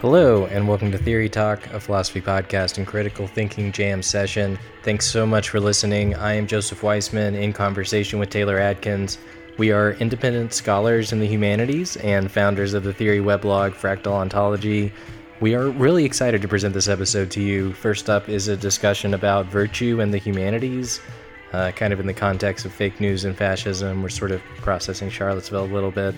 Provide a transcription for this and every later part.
Hello, and welcome to Theory Talk, a philosophy podcast and critical thinking jam session. Thanks so much for listening. I am Joseph Weissman in conversation with Taylor Adkins. We are independent scholars in the humanities and founders of the theory weblog Fractal Ontology. We are really excited to present this episode to you. First up is a discussion about virtue and the humanities, uh, kind of in the context of fake news and fascism. We're sort of processing Charlottesville a little bit.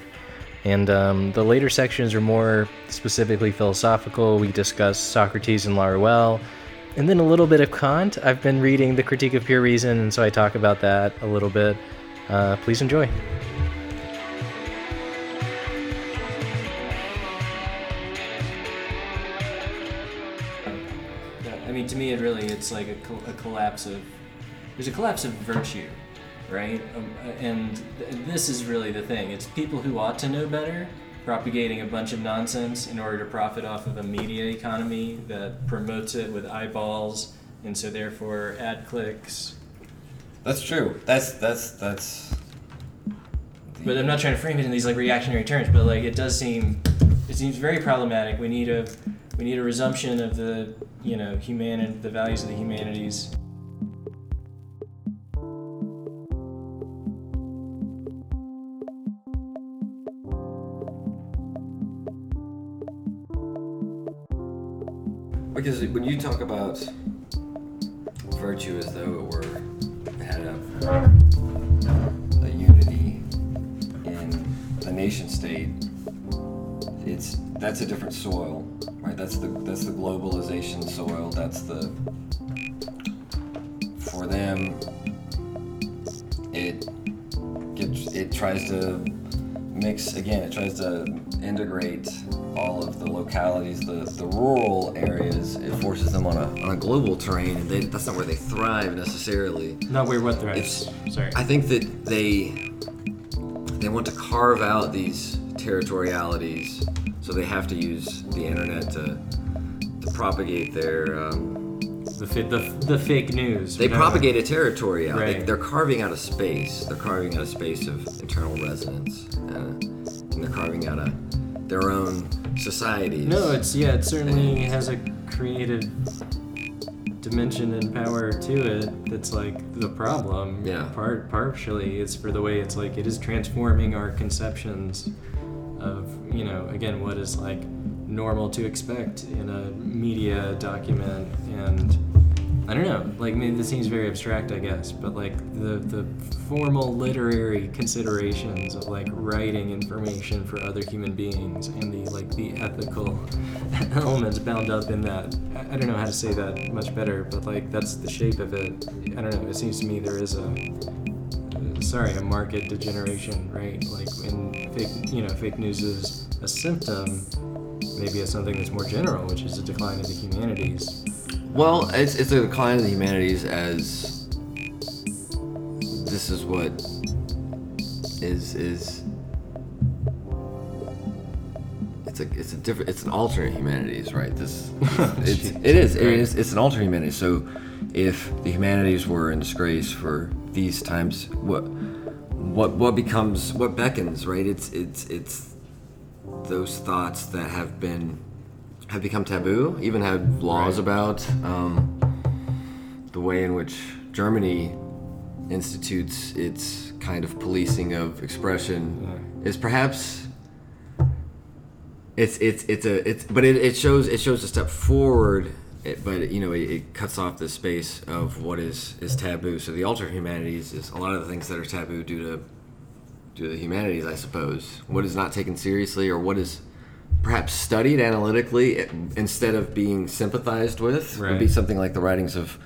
And um, the later sections are more specifically philosophical. We discuss Socrates and Laruelle, and then a little bit of Kant. I've been reading The Critique of Pure Reason, and so I talk about that a little bit. Uh, please enjoy. I mean, to me, it really it's like a, col- a collapse of there's a collapse of virtue, right? Um, and th- this is really the thing. It's people who ought to know better propagating a bunch of nonsense in order to profit off of a media economy that promotes it with eyeballs, and so therefore ad clicks. That's true. That's that's that's. But I'm not trying to frame it in these like reactionary terms, but like it does seem it seems very problematic. We need a we need a resumption of the you know human the values of the humanities. Because when you talk about virtue as though it were had a, a unity in the nation state, it's that's a different soil, right? That's the that's the globalization soil. That's the for them. It gets it tries to mix again. It tries to integrate all of the localities, the, the rural areas. It forces them on a, on a global terrain, and they, that's not where they thrive necessarily. Not where what thrives. It's Sorry. I think that they they want to carve out these territorialities, so they have to use the internet to to propagate their. Um, the, the, the fake news. they propagate a territory out. They, Right. they're carving out a space. They're carving out a space of internal resonance, uh, and they're carving out a their own societies. No, it's yeah, it certainly has a creative dimension and power to it that's like the problem. Yeah. Part partially it's for the way it's like it is transforming our conceptions of, you know, again what is like normal to expect in a media document and I don't know. Like, maybe this seems very abstract, I guess, but like the the formal literary considerations of like writing information for other human beings and the like the ethical elements bound up in that. I, don't know how to say that much better, but like that's the shape of it. I don't know. It seems to me there is a sorry a market degeneration, right? Like when fake you know fake news is a symptom. Maybe as something that's more general, which is a decline of the humanities. Well, it's, it's a decline in the humanities as this is what is is it's a it's a different it's an alternate humanities, right? This it's it is it is it's an alternate humanities. So if the humanities were in disgrace for these times, what what what becomes what beckons, right? It's it's it's those thoughts that have been have become taboo, even had laws Right. about um, the way in which Germany institutes its kind of policing of expression is perhaps it's it's it's a it's but it, it shows it shows a step forward it, but you know it, it cuts off the space of what is is taboo so the alternate humanities is a lot of the things that are taboo due to to the humanities i suppose. What is not taken seriously or what is perhaps studied analytically instead of being sympathized with would be something like the writings of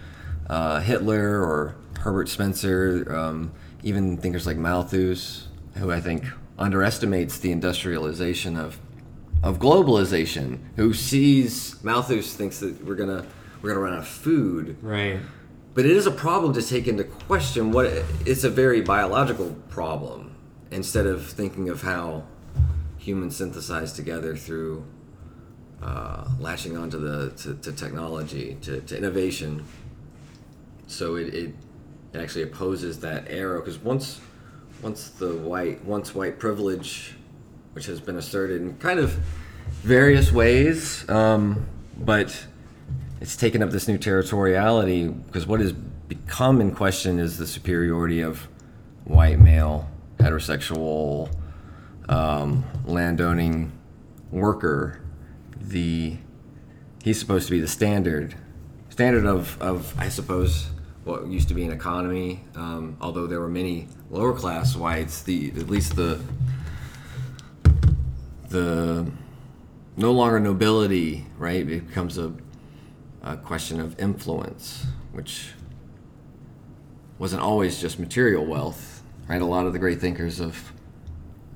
uh, hitler or herbert spencer um, even thinkers like malthus who i think underestimates the industrialization of of globalization who sees malthus thinks that we're gonna we're gonna run out of food. Right. but it is a problem to take into question what it's a very biological problem instead of thinking of how humans synthesize together through uh, latching onto the to, to technology to, to innovation so it, it it actually opposes that arrow. Because once once the white once white privilege which has been asserted in kind of various ways, um, but it's taken up this new territoriality because what has become in question is the superiority of white male, heterosexual, um, landowning worker. The he's supposed to be the standard, standard of, of I suppose what used to be an economy. Um, although there were many lower class whites, the at least the the no longer nobility, right? It becomes a, a question of influence, which wasn't always just material wealth, right? A lot of the great thinkers of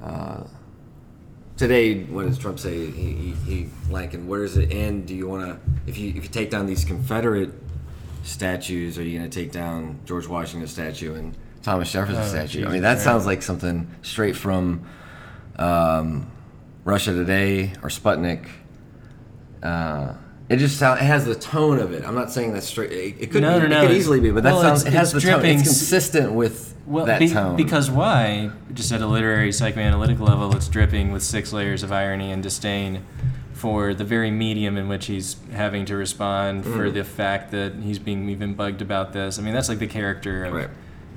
uh, today, what does Trump say? He, he, he like, and where does it end? Do you want to, if you if you take down these Confederate statues, are you going to take down George Washington's statue and Thomas Jefferson's Oh, statue? I mean, that right. sounds like something straight from um, Russia Today or Sputnik. Uh, it just sounds. It has the tone of it. I'm not saying that's straight. It, it could. No, be, no, no, It could easily be, but that well, sounds. It has the it's tone. dripping It's consistent with Well, that be- tone. because why? Just at a literary psychoanalytic level, it's dripping with six layers of irony and disdain for the very medium in which he's having to respond, Mm. for the fact that he's being even bugged about this. I mean, that's like the character of, Right.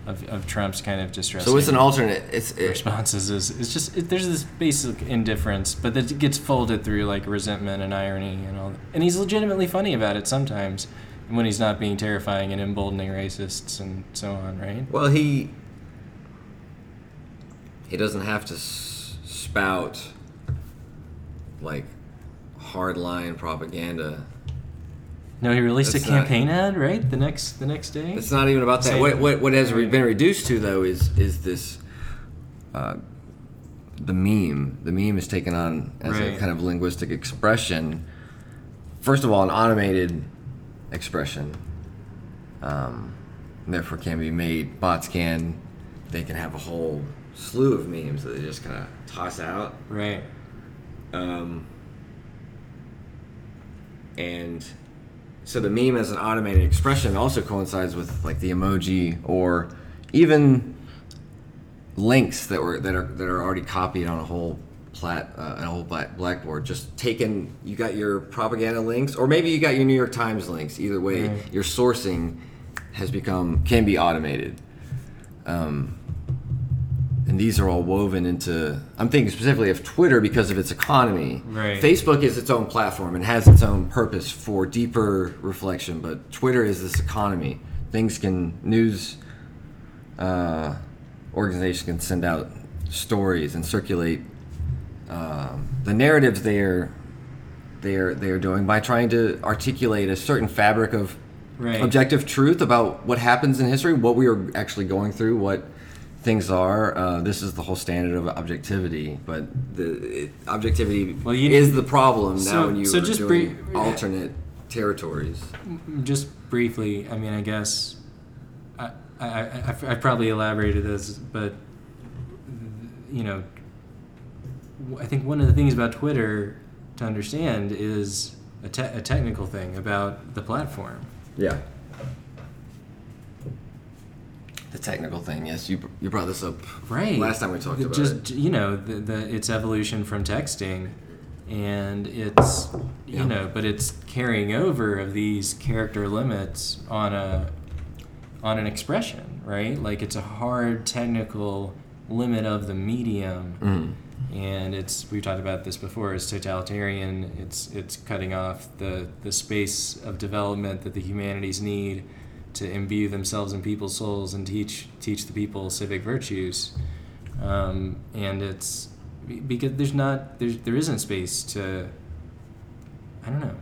Of, of Trump's kind of distress. so it's an alternate. It's it, responses is it's just it, there's this basic indifference, but that gets folded through like resentment and irony and all. And he's legitimately funny about it sometimes, when he's not being terrifying and emboldening racists and so on, right? Well, he he doesn't have to s- spout like hardline propaganda. No, he released That's a not- campaign ad, right? The next the next day. It's not even about that. Same. What what what has been reduced to though is is this. Uh, the meme. The meme is taken on as a kind of linguistic expression. First of all, an automated expression. Um, therefore, can be made. Bots can. They can have a whole slew of memes that they just kind of toss out. Right. Um, and so the meme as an automated expression also coincides with like the emoji or even links that were that are that are already copied on a whole plat uh, a whole black blackboard. Just taken you got your propaganda links or maybe you got your new york times links. Either way your sourcing has become can be automated. Um, and these are all woven into i'm thinking specifically of twitter because of its economy Right. facebook is its own platform and has its own purpose for deeper reflection but twitter is this economy things can news uh, organizations can send out stories and circulate um, the narratives they are they are they are doing by trying to articulate a certain fabric of Right. objective truth about what happens in history, what we are actually going through, what things are. Uh, this is the whole standard of objectivity, but the it, objectivity Well, you- is the problem So- now when you so are just doing alternate territories. Just briefly, I mean, I guess I, I, I, I probably elaborated this, but you know, I think one of the things about Twitter to understand is a, te- a technical thing about the platform. Yeah. The technical thing, yes, you you brought this up Right. last time we talked The- about just it. you know the, the its evolution from texting, and it's you Yeah. know, but it's carrying over of these character limits on a on an expression, right? Like it's a hard technical limit of the medium, Mhm. and it's we've talked about this before. It's totalitarian. It's it's cutting off the the space of development that the humanities need to imbue themselves in people's souls and teach teach the people civic virtues. Um, and it's because there's not there's there isn't space to I don't know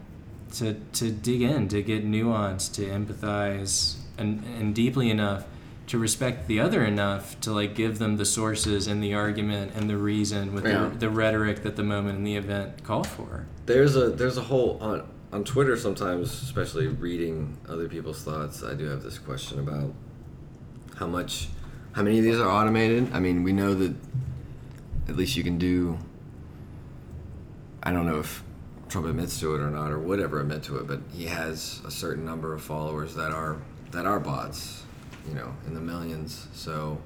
to to dig in to get nuance to empathize and and deeply enough to respect the other enough to like give them the sources and the argument and the reason with Yeah. the, the rhetoric that the moment and the event call for. There's a there's a whole on on Twitter sometimes, especially reading other people's thoughts. I do have this question about how much, how many of these are automated. I mean, we know that at least you can do. I don't know if Trump admits to it or not, or whatever admit to it, but he has a certain number of followers that are that are bots, you know, in the millions. So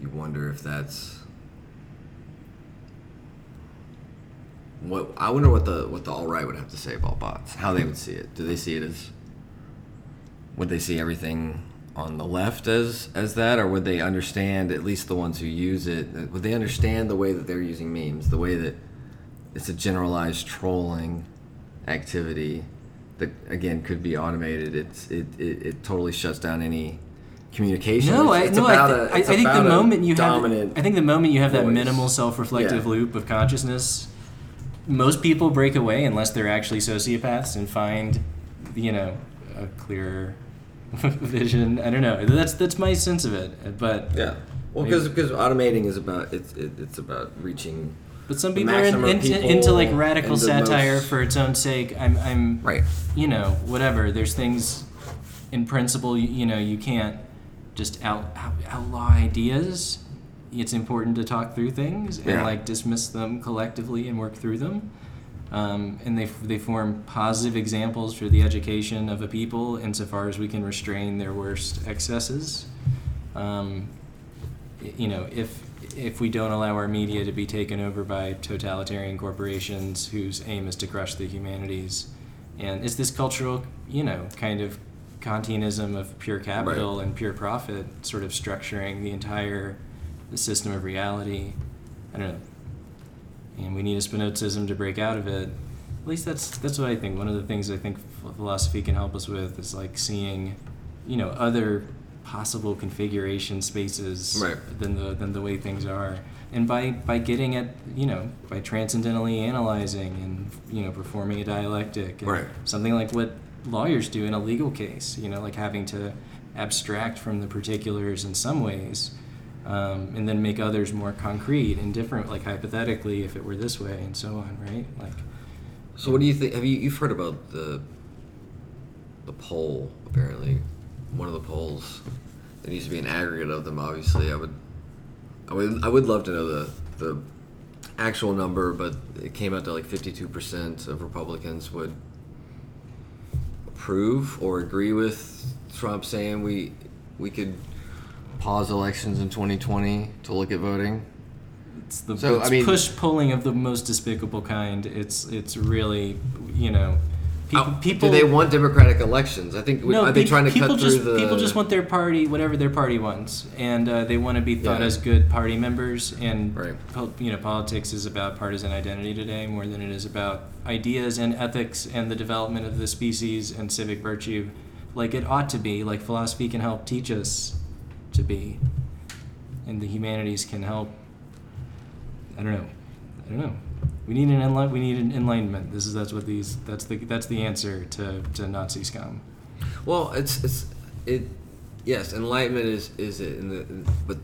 you wonder if that's what I wonder what the what the alt right would have to say about bots. How they would see it. Do they see it as would they see everything on the left as as that, or would they understand at least the ones who use it? Would they understand the way that they're using memes, the way that it's a generalized trolling activity that again could be automated? It's it it, it totally shuts down any communication. No, It's- I, it's no, I, about thi- a- I, I it's think the moment you have, I think the moment you have that voice. minimal self-reflective Yeah. loop of consciousness, most people break away unless they're actually sociopaths and find, you know, a clearer vision. I don't know. That's that's my sense of it. But Yeah. Well, Maybe. because automating is about it's it, it's about reaching but some people are in, into, people into like radical satire most- for its own sake. I'm I'm right. you know whatever. There's things in principle you, you know you can't just out, out outlaw ideas. It's important to talk through things and Yeah. like dismiss them collectively and work through them. Um, and they, they form positive examples for the education of a people insofar as we can restrain their worst excesses. Um, you know, if if we don't allow our media to be taken over by totalitarian corporations whose aim is to crush the humanities, and it's this cultural, you know, kind of Kantianism of pure capital and pure profit, sort of structuring the entire the system of reality. I don't know. And we need a Spinozism to break out of it. At least that's that's what I think. One of the things I think philosophy can help us with is like seeing, you know, other possible configuration spaces Right. than the than the way things are. And by by getting at you know by transcendentally analyzing and you know performing a dialectic, and Right. something like what lawyers do in a legal case. You know, like having to abstract from the particulars in some ways, um, and then make others more concrete and different. Like hypothetically, if it were this way, and so on. Right? Like So, what do you think? Have you you've heard about the the poll? Apparently, one of the polls. There needs to be an aggregate of them. Obviously, I would, I would, I would love to know the the actual number, but it came out to like fifty two percent of Republicans would approve or agree with Trump saying we we could pause elections in 2020 to look at voting. it's the So, it's I mean- push polling of the most despicable kind. It's it's really you know. People, Uh, people do they want democratic elections? I think No, are they trying to cut just through the people just want their party, whatever their party wants, and uh, they want to be thought Yeah. as good party members. And Right. you know, politics is about partisan identity today more than it is about ideas and ethics and the development of the species and civic virtue, like it ought to be. Like philosophy can help teach us to be, and the humanities can help. I don't know. I don't know. We need an enli- we need an enlightenment. This is that's what these that's the that's the answer to, to Nazi scum. Well, it's it's it. Yes, enlightenment is is it, in the, but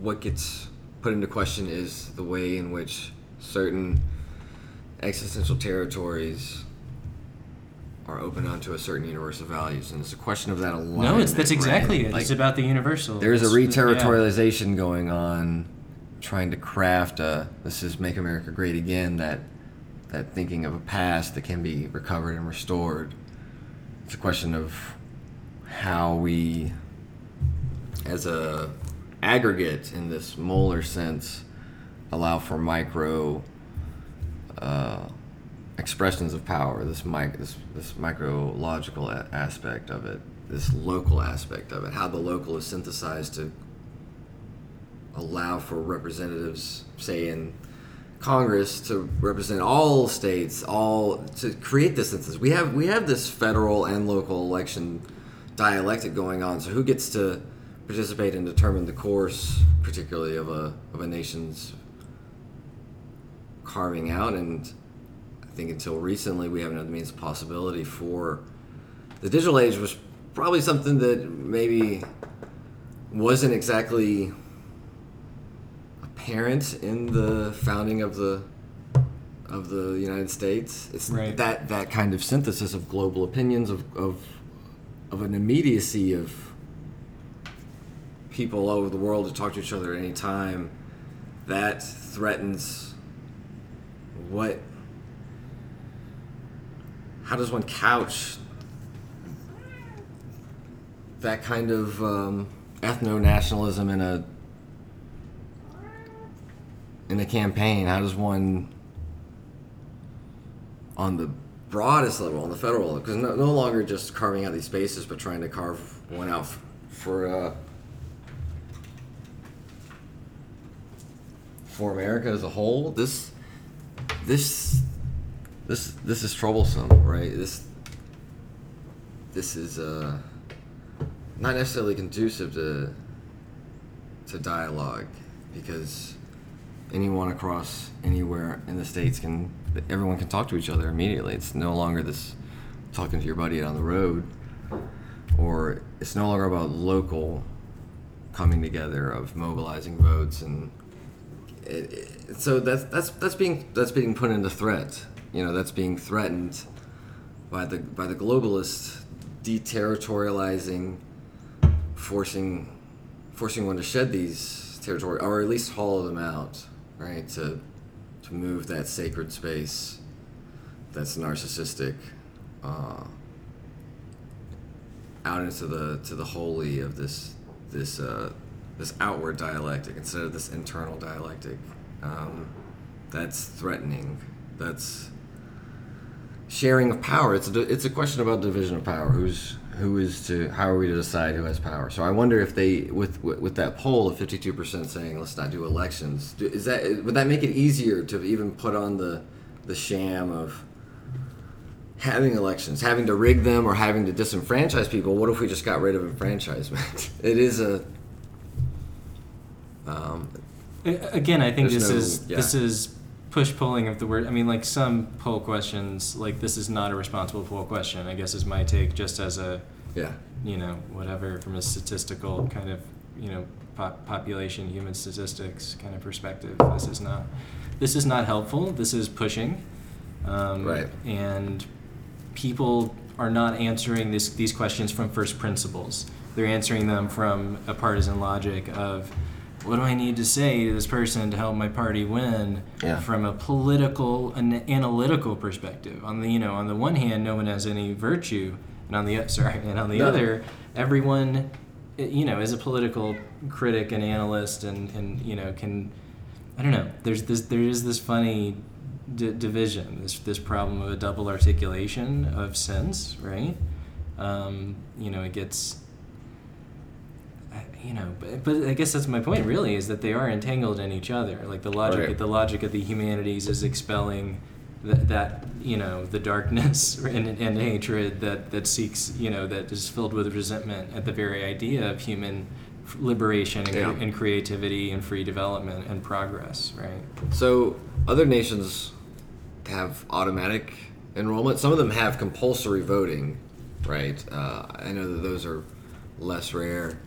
what gets put into question is the way in which certain existential territories are open onto a certain universe of values, and it's a question of that alignment. No, it's that's right? exactly it. Like, it's about the universal. there's a It's- yeah. reterritorialization going on, trying to craft a this is make America great again. That that thinking of a past that can be recovered and restored. It's a question of how we, as a aggregate in this molar sense, allow for micro uh, expressions of power. This mic, this this micrological a- aspect of it, this local aspect of it, how the local is synthesized to allow for representatives, say in Congress, to represent all states, all to create this synthesis. We have we have this federal and local election dialectic going on. So who gets to participate and determine the course, particularly of a of a nation's carving out? And think until recently, we haven't had the means of possibility for the digital age was probably something that maybe wasn't exactly apparent in the founding of the of the United States. It's Right. that that kind of synthesis of global opinions of of of an immediacy of people all over the world to talk to each other at any time that threatens what how does one couch that kind of um, ethno nationalism in a in a campaign? How does one on the broadest level, on the federal level, because no, no longer just carving out these spaces, but trying to carve one out f- for uh, for America as a whole. This this this this is troublesome, right? This this is uh, not necessarily conducive to to dialogue because anyone across anywhere in the states can everyone can talk to each other immediately. It's no longer this talking to your buddy on the road, or it's no longer about local coming together of mobilizing votes and it, it, so that's that's that's being that's being put into threat. You know, that's being threatened by the by the globalists deterritorializing, forcing forcing one to shed these territory or at least hollow them out, right? To to move that sacred space that's narcissistic uh, out into the to the holy of this this uh, this outward dialectic instead of this internal dialectic. Um, that's threatening. That's sharing of power. It's a, it's a question about division of power. Who's who is to how are we to decide who has power? So I wonder if they with with, with that poll of fifty two percent saying let's not do elections. Do, is that would that make it easier to even put on the the sham of having elections, having to rig them or having to disenfranchise people? What if we just got rid of enfranchisement? it is a um, Again, I think this no- is yeah. this is push polling of the word. I mean, like some poll questions, like this is not a responsible poll question. I guess is my take, just as a yeah. you know whatever from a statistical kind of you know pop- population human statistics kind of perspective. This is not this is not helpful. This is pushing, um, Right. And people are not answering this, these questions from first principles. They're answering them from a partisan logic of what do I need to say to this person to help my party win Yeah. from a political and analytical perspective. On the you know, on the one hand, no one has any virtue, and on the sorry, and on the No. other, everyone you know is a political critic and analyst, and and you know can I don't know. There's this there is this funny d- division, this this problem of a double articulation of sense, right? Um, you know, it gets you know, but, but I guess that's my point. Really, is that they are entangled in each other. Like the logic, Right. the logic of the humanities is expelling that, that you know the darkness and, and hatred that that seeks you know that is filled with resentment at the very idea of human liberation and, Yeah. and creativity and free development and progress. Right. So other nations have automatic enrollment. Some of them have compulsory voting, right? Uh, I know that those are less rare,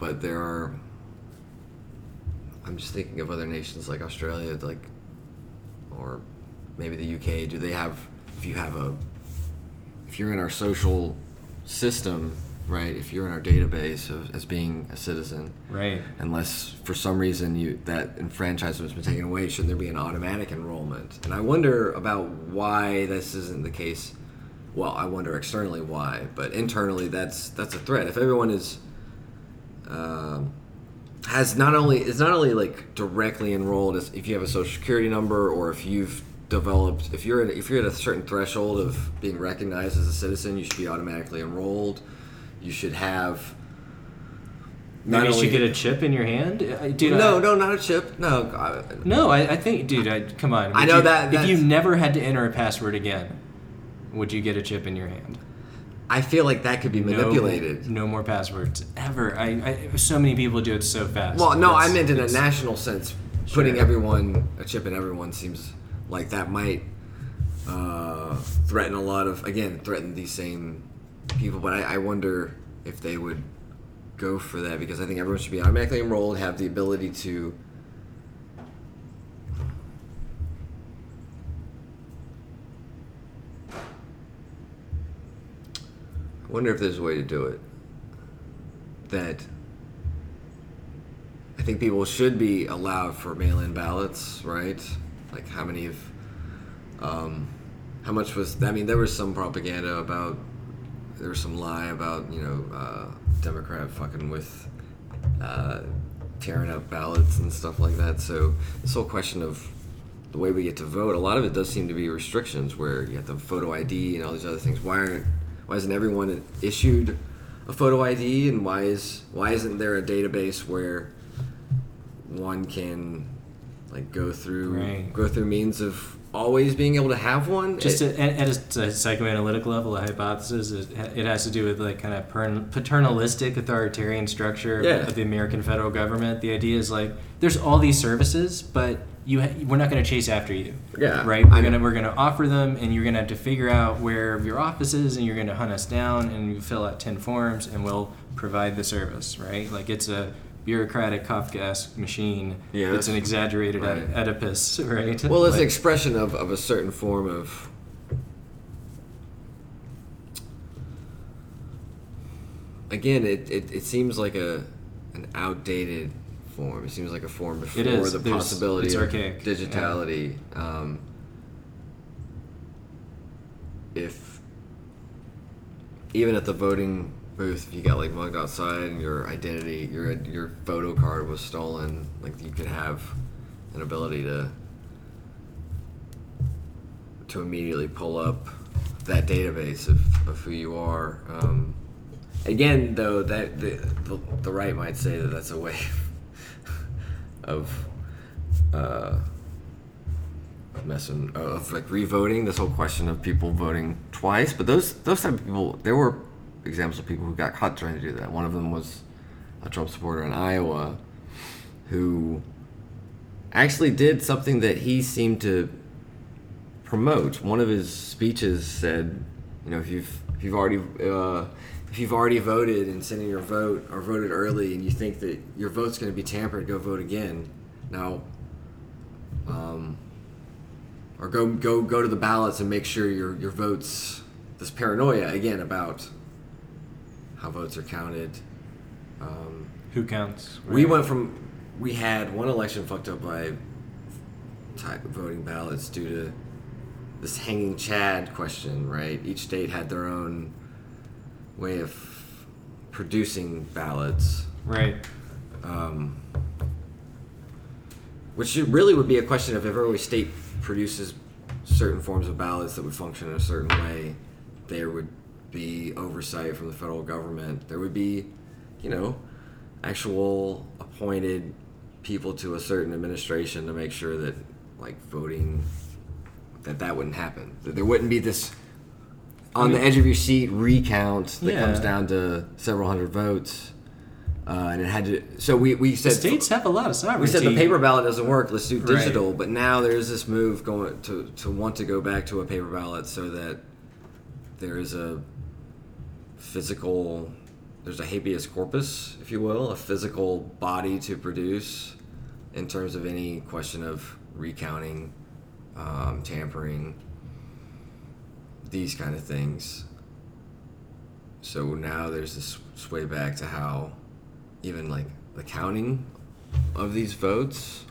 but there are. I'm just thinking of other nations like Australia, like, or maybe the UK. Do they have? If you have a, if you're in our social system, right? If you're in our database of, as being a citizen, Right. unless for some reason you that enfranchisement's been taken away shouldn't there be an automatic enrollment and i wonder about why this isn't the case well i wonder externally why but internally that's that's a threat if everyone is um, has not only is not only like directly enrolled as if you have a social security number or if you've developed if you're at, if you're at a certain threshold of being recognized as a citizen you should be automatically enrolled you should have Maybe you should get a chip in your hand, Uh, dude. no, I, no, not a chip. No, I, No, I, I think, dude. I, come on. I know you- that- If you never had to enter a password again, would you get a chip in your hand? I feel like that could be manipulated. No, no more passwords ever. I, I so many people do it so fast. Well, no, I meant in a national sense. Putting everyone a chip in everyone seems like that might uh, threaten a lot of again threaten these same people. But I, I wonder if they would go for that because I think everyone should be automatically enrolled, have the ability to. Wonder if there's a way to do it that I think people should be allowed for mail-in ballots, right? Like how many of, um, how much was? I mean, there was some propaganda about, there was some lie about you know, uh, Democrat fucking with, uh, tearing up ballots and stuff like that. So this whole question of the way we get to vote, a lot of it does seem to be restrictions where you have the photo ID and all these other things. Why aren't why isn't everyone issued a photo ID and why is why isn't there a database where one can like go through Right. go through means of always being able to have one? Just It- at, at a, a psychoanalytic level, a hypothesis is it has to do with like kind of paternalistic authoritarian structure Yeah. of the American federal government. The idea is like there's all these services, but you ha- we're not going to chase after you. Yeah, Right. We're I- gonna we're gonna offer them, and you're gonna have to figure out where your office is, and you're gonna hunt us down, and you fill out ten forms, and we'll provide the service. Right. Like it's a bureaucratic Kafkaesque machine. Yeah, It's an exaggerated right. Oedipus. Right. Well, it's an expression of, of a certain form of. Again, it, it, it seems like a an outdated form. It seems like a form before the There's- possibility it's of archaic. digitality. Um, if even at the voting booth, if you got like mugged outside and your identity, your your photo card was stolen, like you could have an ability to to immediately pull up that database of, of who you are. Um, again, though, that the, the, the right might say that that's a way of uh, messing of like revoting this whole question of people voting twice. But those those type of people, there were examples of people who got caught trying to do that. One of them was a Trump supporter in Iowa who actually did something that he seemed to promote. One of his speeches said, you know, if you've if you've already uh, if you've already voted and sent in your vote or voted early and you think that your vote's going to be tampered, go vote again. Now, um, or go go go to the ballots and make sure your your votes. This paranoia again about how votes are counted. Um, Who counts? we went from we had one election fucked up by type of voting ballots due to this hanging chad question, right? Each state had their own way of producing ballots, Right. um, which really would be a question of if every state produces certain forms of ballots that would function in a certain way, there would be oversight from the federal government. There would be, you know, actual appointed people to a certain administration to make sure that, like, voting, that that wouldn't happen. That there wouldn't be this on the edge of your seat recount that Yeah. comes down to several hundred votes. Uh, and it had to. So we, we The said states have a lot of we sovereignty. said the paper ballot doesn't work. Let's do Right. digital. But now there's this move going to to want to go back to a paper ballot so that there is a physical, there's a habeas corpus, if you will, a physical body to produce in terms of any question of recounting, um, tampering, these kind of things. So now there's this sway back to how even like the counting of these votes.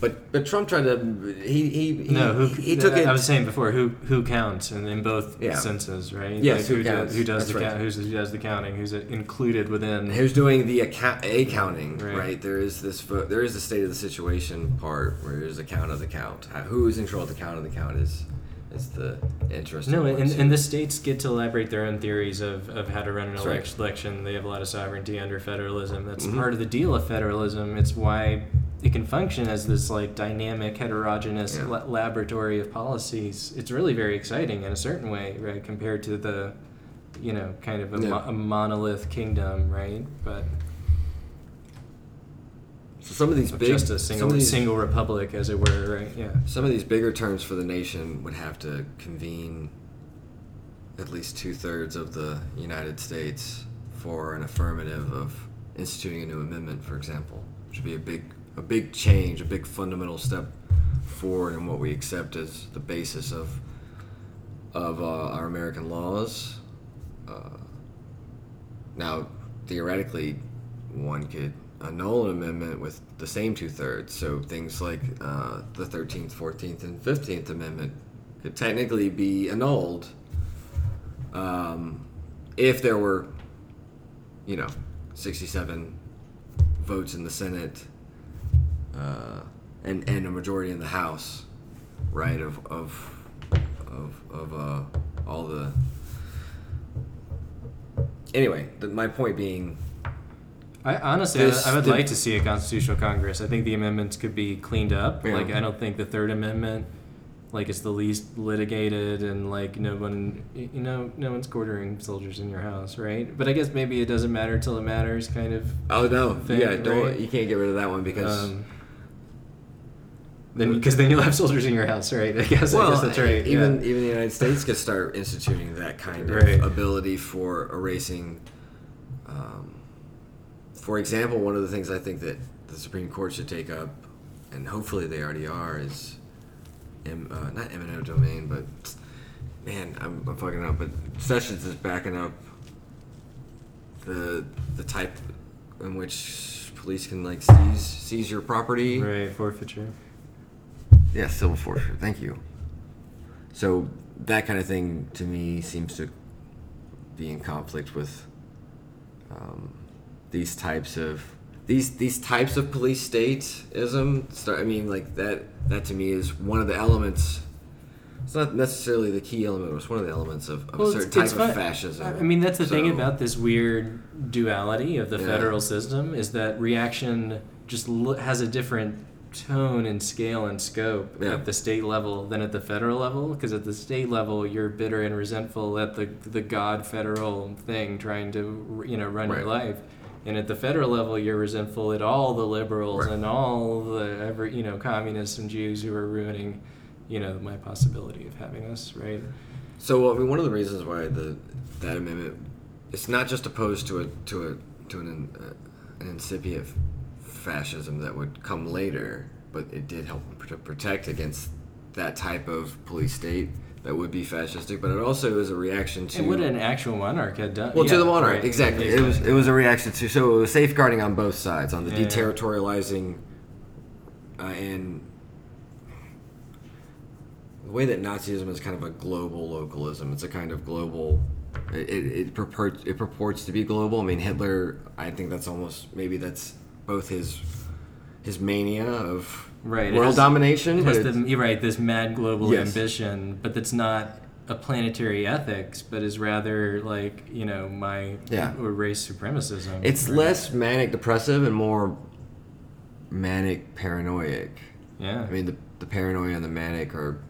But but Trump tried to he he, he no, who he took I it. I was saying before, who who counts, and in both Yeah. senses, right? Yes, who who counts. Does, who does That's the right. count? Who's, who does the counting? Who's included within? Who's doing the account a counting? Right. Right. There is this vote. There is the state of the situation part where there's a count of the count. Uh, Who is in control of the count of the count is is the interesting. No, and, and the states get to elaborate their own theories of, of how to run an That's right. election. They have a lot of sovereignty under federalism. That's Mhm. part of the deal of federalism. It's why it can function as this like dynamic, heterogeneous Yeah. la- laboratory of policies. It's really very exciting in a certain way, right? Compared to the, you know, kind of a, Yeah. mo- a monolith kingdom, right? But so some of these big just a some single of these, single republic, as it were, right? Yeah. some of these bigger terms for the nation would have to convene at least two thirds of the United States for an affirmative of instituting a new amendment, for example, which would be a big a big change, a big fundamental step forward in what we accept as the basis of of uh, our American laws. Uh, now, theoretically, one could annul an amendment with the same two thirds. So things like uh, the 13th, 14th, and 15th Amendment could technically be annulled um, if there were, you know, 67 votes in the Senate. Uh, and and a majority in the House, right? Of of of of uh, all the. Anyway, the, my point being, I honestly, This- I, would the- like to see a constitutional Congress. I think the amendments could be cleaned up. Yeah. Like, I don't think the Third Amendment, like, is the least litigated, and like, no one, you know, no one's quartering soldiers in your house, right? But I guess maybe it doesn't matter till it matters, kind of. oh no, Thing, yeah, don't right? you can't get rid of that one because. Um, then, because then you'll have soldiers in your house, right? I guess. I guess that's right. Even yeah. even the United States could start instituting that kind of Right. ability for erasing. Um, for example, one of the things I think that the Supreme Court should take up, and hopefully they already are, is em, uh, not eminent domain, but man, I'm, I'm fucking up. But Sessions is backing up the the type in which police can like seize seize your property. right forfeiture. Yeah, civil forfeiture. Thank you. So that kind of thing to me seems to be in conflict with um, these types of these these types of police stateism. Start. I mean, like that. That to me is one of the elements. It's not necessarily the key element. But it's one of the elements of, of Well, a certain type of fascism. I mean, that's the thing about this weird duality of the Yeah. federal system is that reaction just has a different tone and scale and scope Yeah. at the state level than at the federal level. Because at the state level, you're bitter and resentful at the the god federal thing trying to you know run your life. And at the federal level, you're resentful at all the liberals Right. and all the every you know communists and Jews who are ruining, you know, my possibility of having us right. So I mean, one of the reasons why the that amendment it's not just opposed to a to a to an uh, an incipient fascism that would come later, but it did help protect against that type of police state that would be fascistic. But it also is a reaction to And what an actual monarch had done. well, to the monarch, right. exactly. It was it was a reaction to so it was safeguarding on both sides on the Yeah. deterritorializing uh, and the way that Nazism is kind of a global localism. It's a kind of global. It, it, it, purports, it purports to be global. I mean, Hitler. I think that's almost maybe that's both his his mania of Right, world has- domination. Has the, you're right, this mad global Yes. ambition, but that's not a planetary ethics, but is rather like you know my Yeah. or race supremacism. it's less manic depressive and more manic paranoid. Yeah. I mean, the, the paranoia and the manic are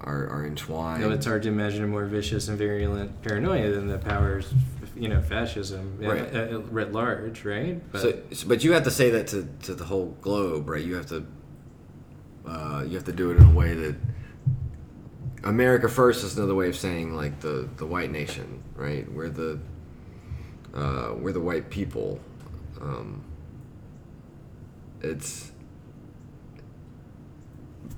are, are entwined. Though it's hard to imagine a more vicious and virulent paranoia than the powers, you know, fascism Right. uh, writ large, right? But so, so- but you have to say that to, to the whole globe, right? You have to uh, you have to do it in a way that America first is another way of saying like the the white nation, right? We're the uh, we're the white people. Um, it's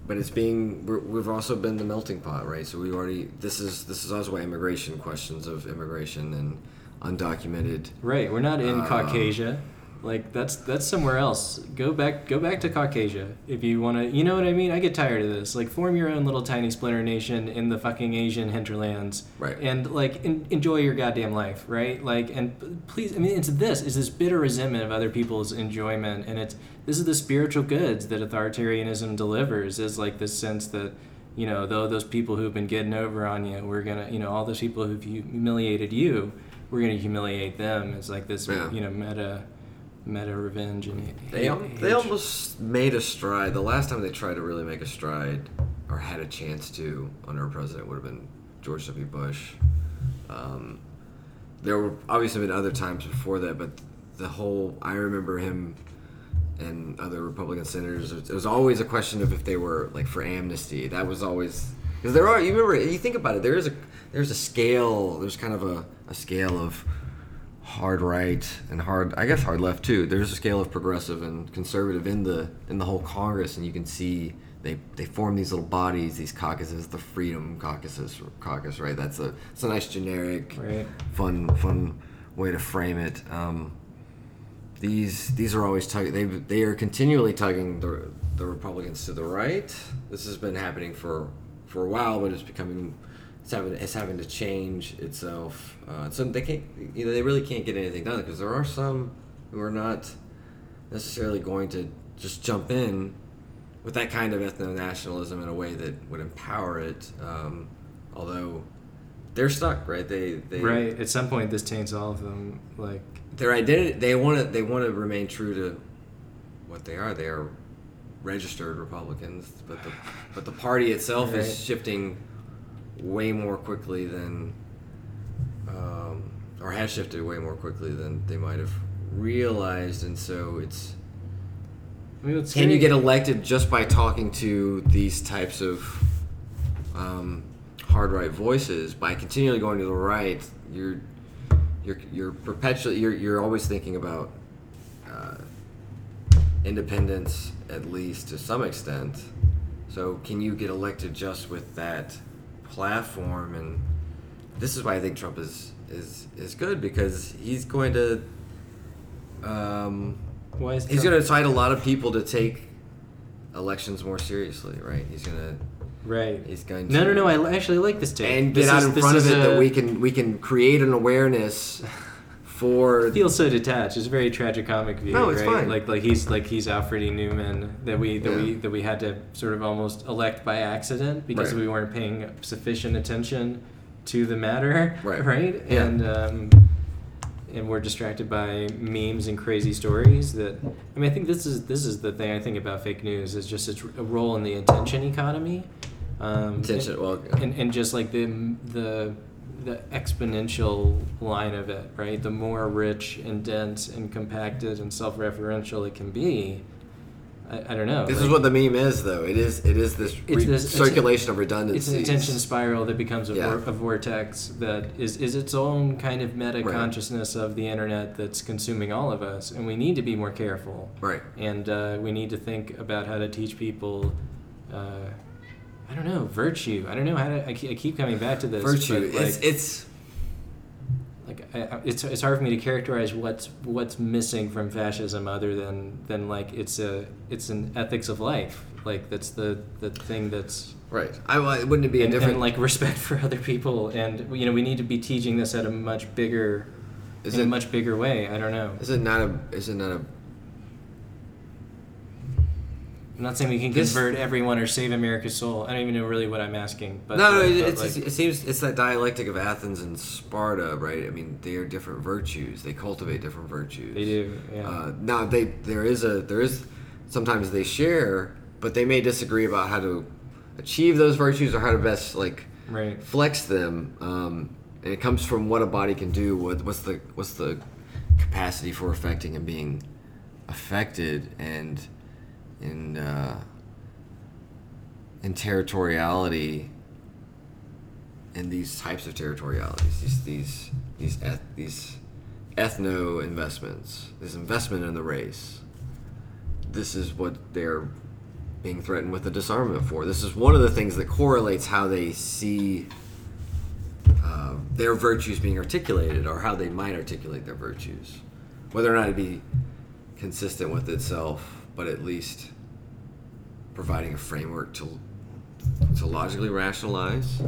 but it's being we're, we've also been the melting pot right so we already this is this is also why immigration questions of immigration and undocumented Right, we're not in Uh, Caucasia. Like that's that's somewhere else. Go back go back to Caucasia if you want to. You know what I mean? I get tired of this. Like form your own little tiny splinter nation in the fucking Asian hinterlands. Right. And like en- enjoy your goddamn life, right? Like and please I mean it's this is this bitter resentment of other people's enjoyment and it's this is the spiritual goods that authoritarianism delivers is like this sense that you know, though those people who've been getting over on you, we're gonna, you know, all those people who've humiliated you, we're gonna humiliate them. It's like this, Yeah. you know, meta, meta revenge and They, al- they almost made a stride. The last time they tried to really make a stride, or had a chance to, under a president, would have been George W. Bush. Um, there were obviously been other times before that, but the whole I remember him and other Republican senators. It was always a question of if they were like for amnesty. That was always because there are. You remember? You think about it. There is a there's a scale. There's kind of a, a scale of hard right and hard I guess hard left too. There's a scale of progressive and conservative in the in the whole Congress, and you can see they they form these little bodies, these caucuses, the Freedom Caucuses caucus, right? That's a it's a nice generic, Right. fun fun way to frame it. Um, these these are always tugging. They they are continually tugging the the Republicans to the right. This has been happening for for a while, but it's becoming it's having it's having to change itself. Uh, so they can't you know they really can't get anything done because there are some who are not necessarily going to just jump in with that kind of ethno nationalism in a way that would empower it. Um, although they're stuck, right? They, they right at some point this taints all of them. Like their identity, they want to they want to remain true to what they are. They are registered Republicans, but the but the party itself right. is shifting way more quickly than, um, or has shifted way more quickly than they might have realized, and so it's. I mean, can you get elected just by talking to these types of um, hard right voices? By continually going to the right, you're you're you're perpetually you're you're always thinking about uh, independence at least to some extent. So can you get elected just with that platform? And this is why I think Trump is is is good because he's going to. Um, why is he's going to incite a lot of people to take elections more seriously, right? He's going to. Right. He's going to. No, no, no. I actually like this take. And get out is, in front of it a... that we can we can create an awareness for feels so detached. It's a very tragicomic view. No, it's right? fine. Like like he's like he's Alfred E. Neuman that we that yeah. we that we had to sort of almost elect by accident because right. we weren't paying sufficient attention to the matter. Right. Right. Yeah. And um, and we're distracted by memes and crazy stories that I mean I think this is this is the thing I think about fake news is just its a role in the attention economy. Um, attention, and, well, and, and just like the the the exponential line of it, right? The more rich and dense and compacted and self-referential it can be, I, I don't know. This like, is what the meme is, though. It is it is this, re- this circulation of redundancy. It's an attention spiral that becomes a, yeah. vor- a, vortex that is is its own kind of meta right. consciousness of the internet that's consuming all of us, and we need to be more careful. Right. And uh, we need to think about how to teach people. Uh, I don't know virtue. I don't know how to. I keep coming back to this. Virtue. Like, it's it's like I, it's it's hard for me to characterize what's what's missing from fascism other than than like it's a it's an ethics of life. Like that's the the thing that's right. I wouldn't it be and, a different and like respect for other people and you know we need to be teaching this at a much bigger is in it, a much bigger way. I don't know. Is it not a is it not a I'm not saying we can this, convert everyone or save America's soul. I don't even know really what I'm asking. But no, no, but like, it seems it's that dialectic of Athens and Sparta, right? I mean, they are different virtues. They cultivate different virtues. They do. Yeah. Uh, now they there is a there is sometimes they share, but they may disagree about how to achieve those virtues or how to best like right. flex them. Um, and it comes from what a body can do. What what's the what's the capacity for affecting and being affected and in uh, territoriality in these types of territorialities these these these eth- these ethno investments this investment in the race. This is what they're being threatened with a disarmament for. This is one of the things that correlates how they see uh, their virtues being articulated or how they might articulate their virtues. Whether or not it be consistent with itself but at least providing a framework to to logically rationalize.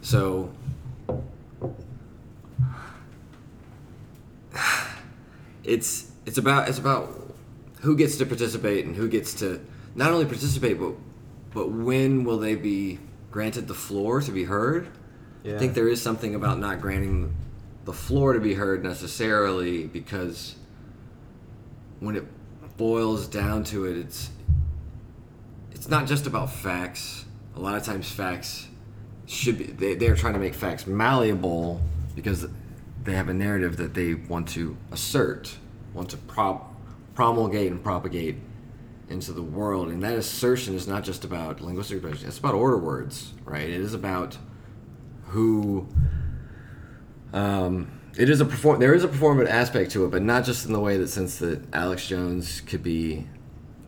so it's it's about it's about who gets to participate and who gets to not only participate but but when will they be granted the floor to be heard? Yeah. I think there is something about not granting the floor to be heard necessarily because when it boils down to it, it's it's not just about facts. A lot of times, facts should be they, they're trying to make facts malleable because they have a narrative that they want to assert, want to prop, promulgate and propagate into the world. And that assertion is not just about linguistic expression; it's about order words, right? It is about who. Um, it is a perform. There is a performative aspect to it, but not just in the way that since that Alex Jones could be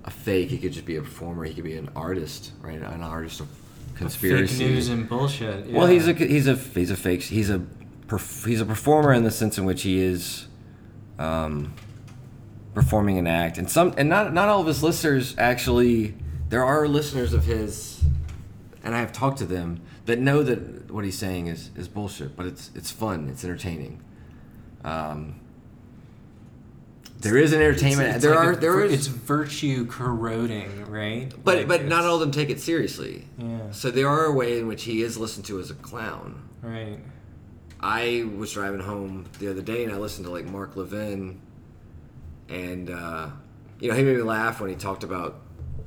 a fake. He could just be a performer. He could be an artist, right? An artist of conspiracy, fake news and bullshit. Yeah. Well, he's a he's a he's a fake. He's a he's a performer in the sense in which he is. Um, performing an act and some and not not all of his listeners actually there are listeners of his and I have talked to them that know that what he's saying is, is bullshit, but it's it's fun, it's entertaining. Um, there is an entertainment. It's- it's there like are a- there is, it's virtue corroding, right? but Like, but not all of them take it seriously. Yeah. So there are a way in which he is listened to as a clown. Right. I was driving home the other day and I listened to like Mark Levin, and uh, you know he made me laugh when he talked about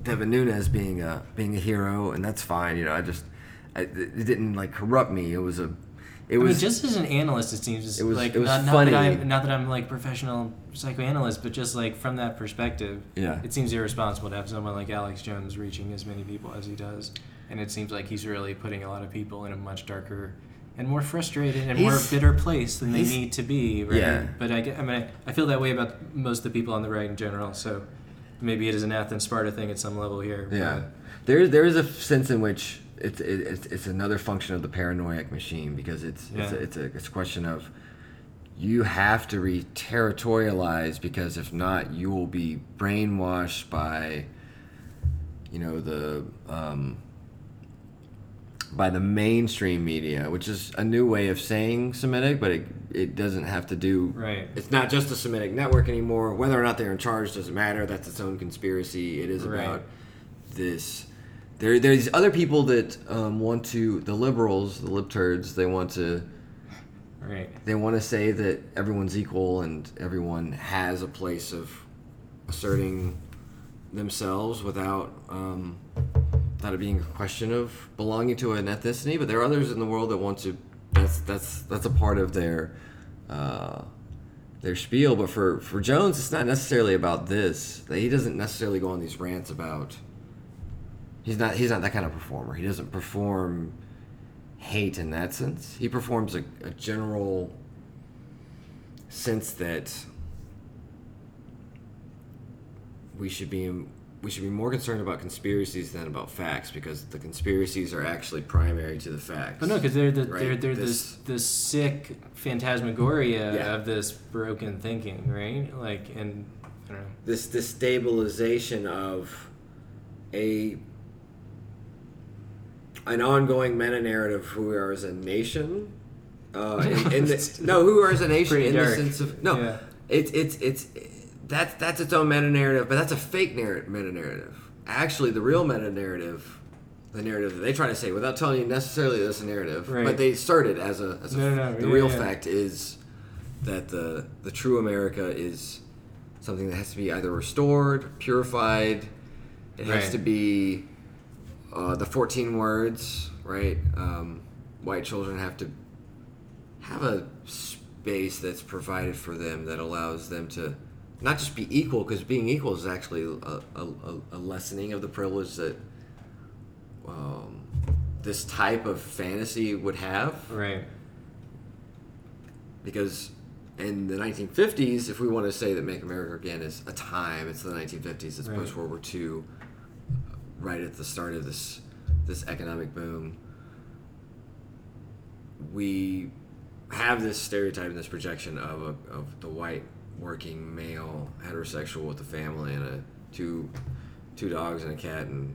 Devin Nunes being a being a hero, and that's fine. You know, I just I, it didn't like corrupt me. It was a it I mean, was just as an analyst, it seems It was- like it was not, not that I'm not that I'm like professional psychoanalyst, but just like from that perspective, Yeah. it seems irresponsible to have someone like Alex Jones reaching as many people as he does, and it seems like he's really putting a lot of people in a much darker and more frustrated and more bitter place than they need to be. Right? Yeah. But I, I mean, I feel that way about most of the people on the right in general. So maybe it is an Athens Sparta thing at some level here. Yeah, there there is a sense in which it's it, it's it's another function of the paranoid machine because it's it's, a, it's a it's a question of you have to re-territorialize because if not, you will be brainwashed by you know the um, by the mainstream media, which is a new way of saying Semitic, but it it doesn't have to do Right. it's not just a Semitic network anymore. Whether or not they're in charge doesn't matter. That's its own conspiracy. It is Right. about this. There, there's other people that um, want to. The liberals, the libturds, they want to. Right. They want to say that everyone's equal and everyone has a place of asserting themselves without um, without it being a question of belonging to an ethnicity. But there are others in the world that want to. That's that's that's a part of their uh, their spiel. But for for Jones, it's not necessarily about this. That He doesn't necessarily go on these rants about. He's not he's not that kind of performer. He doesn't perform hate in that sense. He performs a, a general sense that we should be we should be more concerned about conspiracies than about facts because the conspiracies are actually primary to the facts. But no, because they're the Right, they're they're this- this this sick phantasmagoria Yeah. of this broken thinking, right? Like, and I don't know. this destabilization of a an ongoing meta narrative who we are as a nation. Uh, in, in the, no, who we are as a nation Pretty in dark. the sense of no, Yeah. it's it's it's that's that's its own meta narrative, but that's a fake narrative meta narrative. Actually, the real meta narrative, the narrative that they try to say without telling you necessarily that's a narrative, Right. but they started as a as a No, no, no, the yeah, real yeah. fact is that the the true America is something that has to be either restored, purified. It has to be uh, the 14 words, right? Um, white children have to have a space that's provided for them that allows them to not just be equal, because being equal is actually a, a, a- lessening of the privilege that um, this type of fantasy would have Right. because in the 1950s, if we want to say that Make America Again is a time, it's the 1950s. It's Right. post World War II, right at the start of this this economic boom. We have this stereotype and this projection of a, of the white working male heterosexual with a family and a two two dogs and a cat and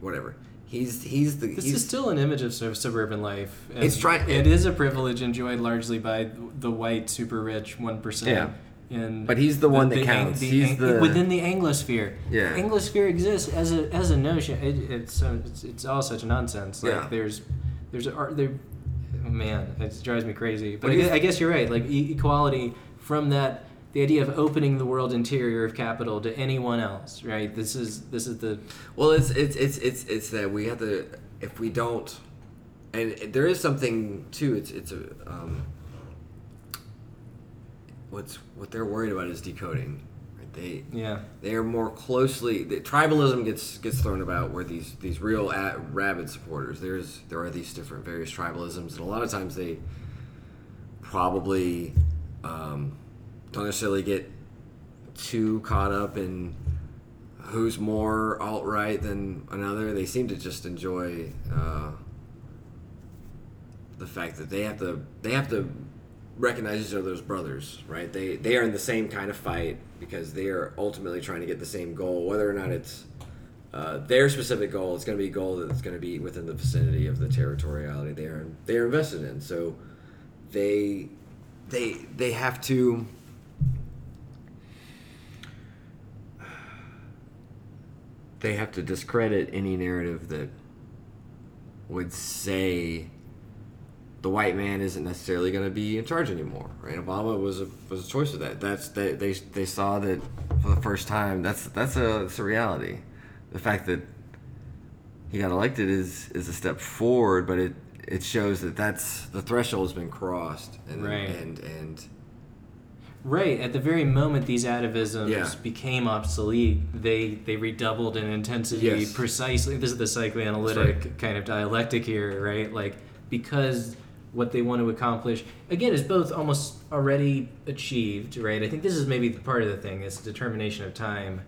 whatever. He's he's the This he's, is still an image of sub- suburban life. and It's try- It is a privilege enjoyed largely by the white, super rich one Yeah. And But he's the one that Ang- counts. He's Ang- the- within the Anglosphere. Yeah. Anglosphere exists as a as a notion. It, it's, so it's it's all such nonsense. Like Yeah. there's there's there. Man, it drives me crazy. But But I guess, I guess you're right. Like e- equality from that. The idea of opening the world interior of capital to anyone else, right? This is this is the Well, it's it's it's it's it's that we have to if we don't, and there is something too. It's it's a um, what's what they're worried about is decoding. Right? They yeah they are more closely the, tribalism gets gets thrown about where these these real a rabid supporters. There's there are these different various tribalisms, and a lot of times they probably um, don't necessarily get too caught up in who's more alt right than another. They seem to just enjoy uh, the fact that they have to they have to recognize each other as brothers, right? They they are in the same kind of fight because they are ultimately trying to get the same goal, whether or not it's uh, their specific goal. It's going to be a goal that's going to be within the vicinity of the territoriality they are they are invested in. So they they they have to. They have to discredit any narrative that would say the white man isn't necessarily going to be in charge anymore, right? Obama was a was a choice of that. That's they they, they saw that for the first time. That's that's a that's a reality. The fact that he got elected is is a step forward, but it it shows that that's the threshold has been crossed, and Right. and and Right. At the very moment these atavisms Yeah. became obsolete, they they redoubled in intensity Yes. precisely. This is the psychoanalytic That's kind of dialectic here, right? Like because what they want to accomplish again is both almost already achieved, right? I think this is maybe the part of the thing. It's determination of time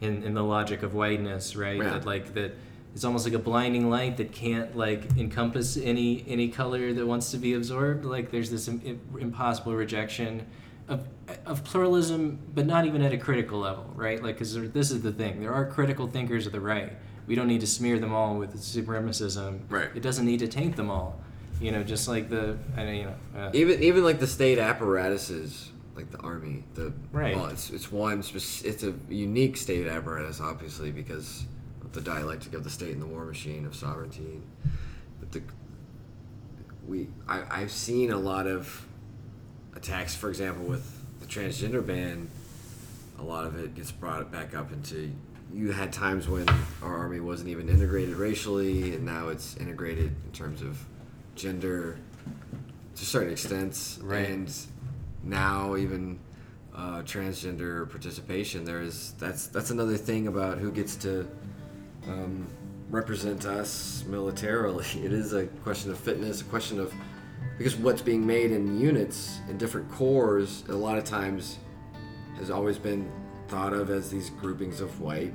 in in the logic of whiteness, right? Yeah. That like that it's almost like a blinding light that can't like encompass any any color that wants to be absorbed. Like there's this Im- im- impossible rejection of of pluralism, but not even at a critical level, right? Like because this is the thing: there are critical thinkers of the right. We don't need to smear them all with supremacism. Right. It doesn't need to taint them all. You know, just like the I don't you know. Uh, even even like the state apparatuses, like the army, the Right. Well, it's it's one spec- it's a unique state apparatus, obviously, because of the dialectic of the state and the war machine of sovereignty. But the we I, I've seen a lot of attacks, for example, with the transgender ban. A lot of it gets brought back up into you had times when our army wasn't even integrated racially, and now it's integrated in terms of gender to certain extents. Right. And now even uh, transgender participation, there is that's that's another thing about who gets to um, represent us militarily. It is a question of fitness, a question of because what's being made in units in different corps a lot of times has always been thought of as these groupings of white.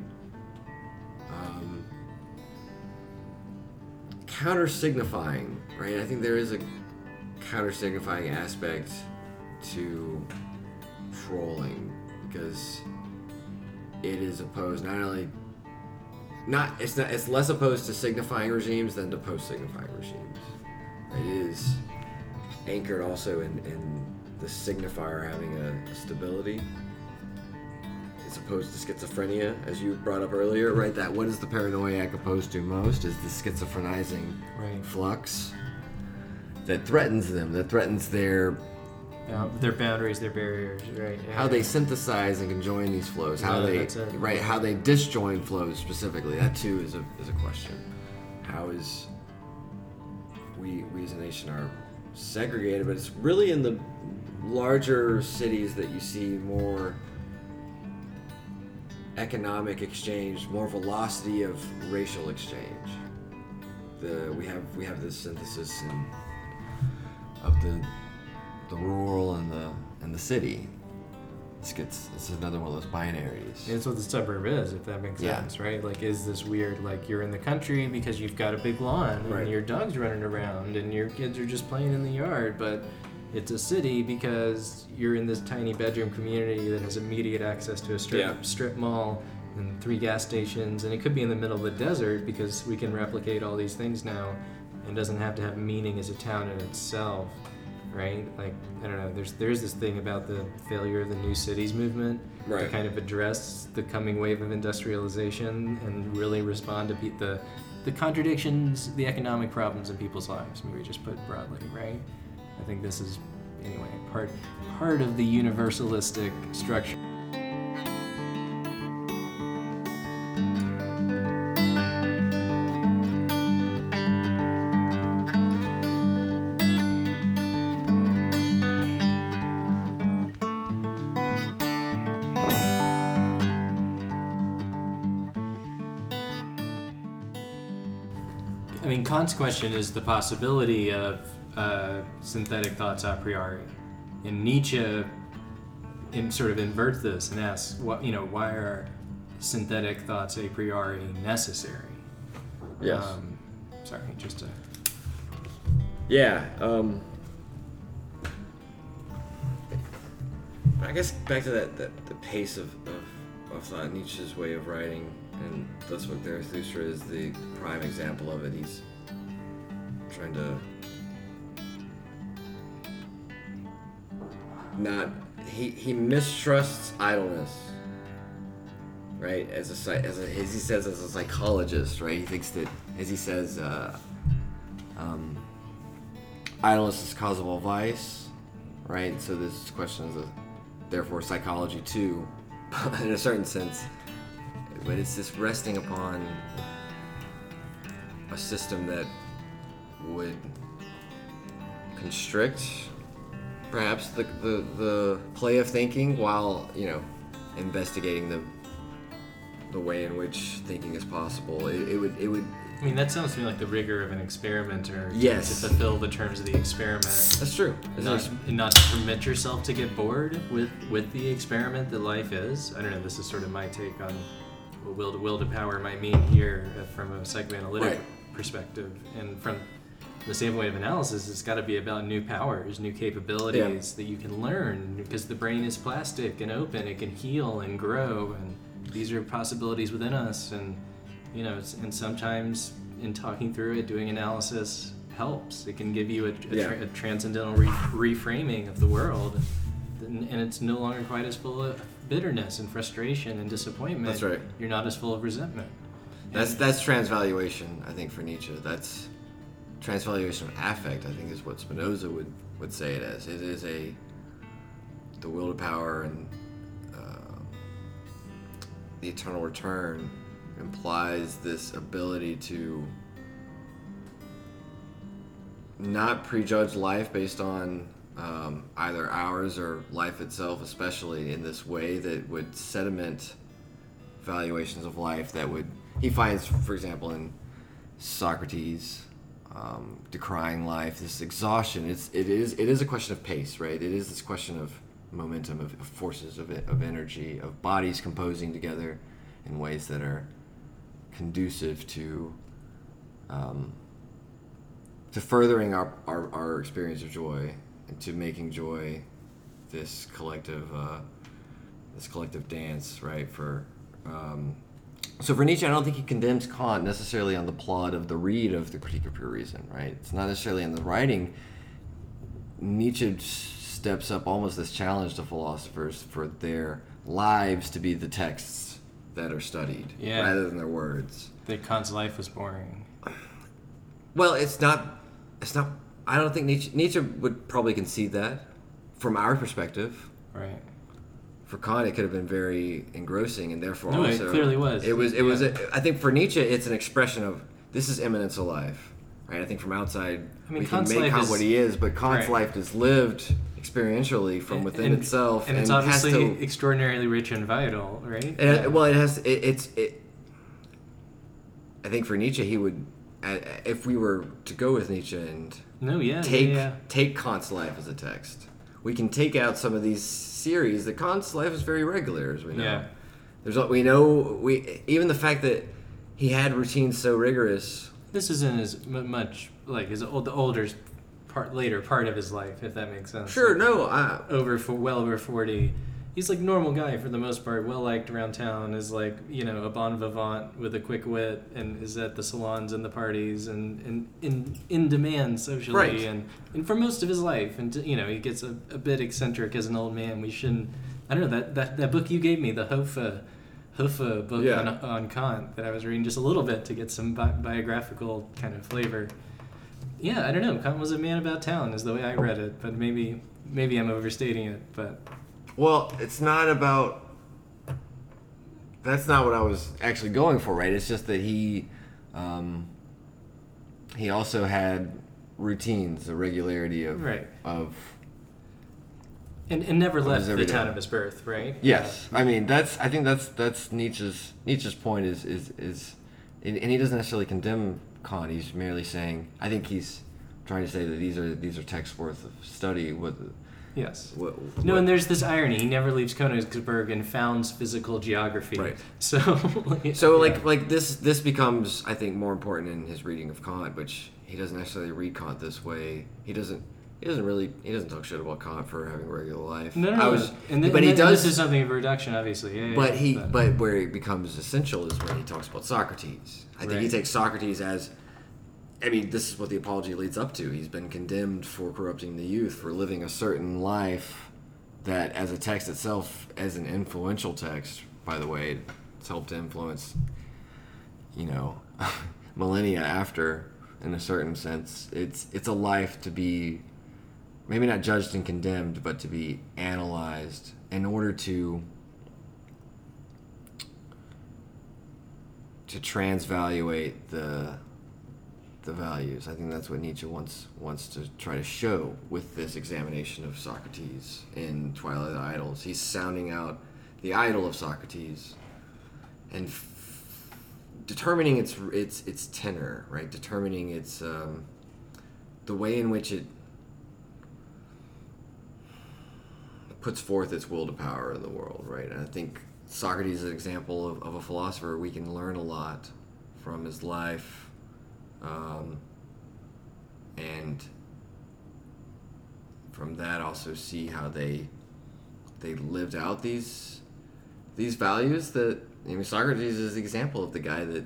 Counter signifying, right? I think there is a counter signifying aspect to trolling because it is opposed not only not it's not it's less opposed to signifying regimes than to post signifying regimes. It is anchored also in, in the signifier having a, a stability as opposed to schizophrenia, as you brought up earlier, right? That what is the paranoiac opposed to most is the schizophrenizing Right. flux that threatens them, that threatens their their boundaries, their barriers, right? Yeah. how they synthesize and conjoin these flows, how Yeah, they right, how they disjoin flows specifically. That too is a is a question. How is we we as a nation are segregated, but it's really in the larger cities that you see more economic exchange, more velocity of racial exchange. The we have we have this synthesis in, of the the rural and the and the city. This gets it's another one of those binaries. It's what the suburb is, if that makes Yeah. sense, right? Like, is this weird? Like, you're in the country because you've got a big lawn and Right. your dog's running around and your kids are just playing in the yard, but it's a city because you're in this tiny bedroom community that has immediate access to a strip Yeah. strip mall and three gas stations, and it could be in the middle of the desert because we can replicate all these things now, and doesn't have to have meaning as a town in itself right? Like I don't know. There's there's this thing about the failure of the new cities movement to kind of address the coming wave of industrialization and really respond to pe- the the contradictions, the economic problems in people's lives. Maybe just put broadly, right? I think this is anyway part part of the universalistic structure. I mean, Kant's question is the possibility of uh, synthetic thoughts a priori, and Nietzsche, in sort of inverts this and asks, what you know, why are synthetic thoughts a priori necessary? Yes. Um, sorry, just to. Yeah. Um, I guess back to that, that the pace of, of, of thought, Nietzsche's way of writing, and that's what Zarathustra is the prime example of it. He's trying to not he he mistrusts idleness. right? As a, as, a as he says, as a psychologist, right? He thinks that, as he says, uh, um, idleness is all vice, right? So this question is, a, therefore, psychology too, in a certain sense. But it's just resting upon a system that would constrict perhaps the, the, the play of thinking while you know investigating the the way in which thinking is possible it, it would it would I mean, that sounds to me like the rigor of an experimenter. to- Yes. To fulfill the terms of the experiment. that's true It's Not, and not to permit yourself to get bored with, with the experiment that life is. I don't know. This is sort of my take on what will to will to power might mean here uh, from a psychoanalytic Right. perspective, and from the same way of analysis, it's got to be about new powers, new capabilities that you can learn because the brain is plastic and open. It can heal and grow, and these are possibilities within us. And you know, it's, and sometimes in talking through it, doing analysis helps. It can give you a, a, Yeah. tra- a transcendental re- reframing of the world, and, and it's no longer quite as full of bitterness and frustration and disappointment. That's right. You're not as full of resentment. that's that's transvaluation i think for nietzsche that's transvaluation of affect i think is what spinoza would would say it as. It is a the will to power and uh, the eternal return implies this ability to not prejudge life based on um, either ours or life itself, especially in this way that would sediment valuations of life that would he finds, for example, in Socrates um, decrying life, this exhaustion. It's it is it is a question of pace, right? It is this question of momentum, of, forces, of of energy, of bodies composing together in ways that are conducive to um, to furthering our, our, our experience of joy and to making joy this collective uh, this collective dance right for um, so for Nietzsche I don't think he condemns Kant necessarily on the plot of the read of the Critique of Pure Reason right it's not necessarily in the writing Nietzsche steps up almost this challenge to philosophers for their lives to be the texts that are studied Yeah. rather than their words That Kant's life was boring. well, it's not. It's not. I don't think Nietzsche, Nietzsche would probably concede that, from our perspective. Right. For Kant, it could have been very engrossing, and therefore No, it also clearly was. It was. It was. Yeah. A, I think for Nietzsche, it's an expression of this is imminence of life, right? I think from outside I mean, we can Kant's make life Kant is- what he is, but Kant's Right. life is lived experientially from within And- itself, and it's has obviously to- extraordinarily rich and vital, right? it, well, it has. It, it's. It, I think for Nietzsche, he would, if we were to go with Nietzsche and no, yeah, take yeah, yeah. take Kant's life as a text. We can take out some of these series. the Kant's life is very regular, as we know. Yeah. There's we know we even the fact that he had routines so rigorous. This isn't as much like his old, the older part, later part of his life, if that makes sense. Sure, Like, no, I, over for well over 40 he's like normal guy for the most part well liked around town is like you know a bon vivant with a quick wit and is at the salons and the parties and, and in in demand socially Right. and, and for most of his life and you know he gets a, a bit eccentric as an old man we shouldn't i don't know that, that, that book you gave me the Höffe Höffe book Yeah. on, on kant that i was reading just a little bit to get some bi- biographical kind of flavor yeah, I don't know. Kant was a man about town, is the way I read it, but maybe maybe I'm overstating it. But well, it's not about. That's not what I was actually going for, right? It's just that he, um, he also had routines, a regularity of right, of and and never left the town of his birth, right? Yes, I mean that's. I think that's that's Nietzsche's Nietzsche's point is is is, and and he doesn't necessarily condemn Kant. He's merely saying. I think he's trying to say that these are these are texts worth of study. What, Yes. what No, and there's this irony. He never leaves Königsberg and founds physical geography. Right. So. so yeah. like like this this becomes I think more important in his reading of Kant, which he doesn't necessarily read Kant this way. He doesn't. He doesn't really. He doesn't talk shit about Kant for having a regular life. No, no, no. I was, and th- but and he does. This is something of a reduction, obviously. Yeah, yeah, But he, but- but where it becomes essential is when he talks about Socrates. I think he takes Socrates as, I mean, this is what the apology leads up to. He's been condemned for corrupting the youth, for living a certain life that, as a text itself, as an influential text, by the way, it's helped to influence, you know, millennia after. In a certain sense, it's it's a life to be maybe not judged and condemned, but to be analyzed in order to to transvaluate the the values. I think that's what Nietzsche wants wants to try to show with this examination of Socrates in Twilight of the Idols. He's sounding out the idol of Socrates and f- determining its its its tenor, right? Determining its um, the way in which it puts forth its will to power in the world, right? And I think Socrates is an example of, of a philosopher we can learn a lot from his life um, and from that also see how they they lived out these these values that I mean Socrates is the example of the guy that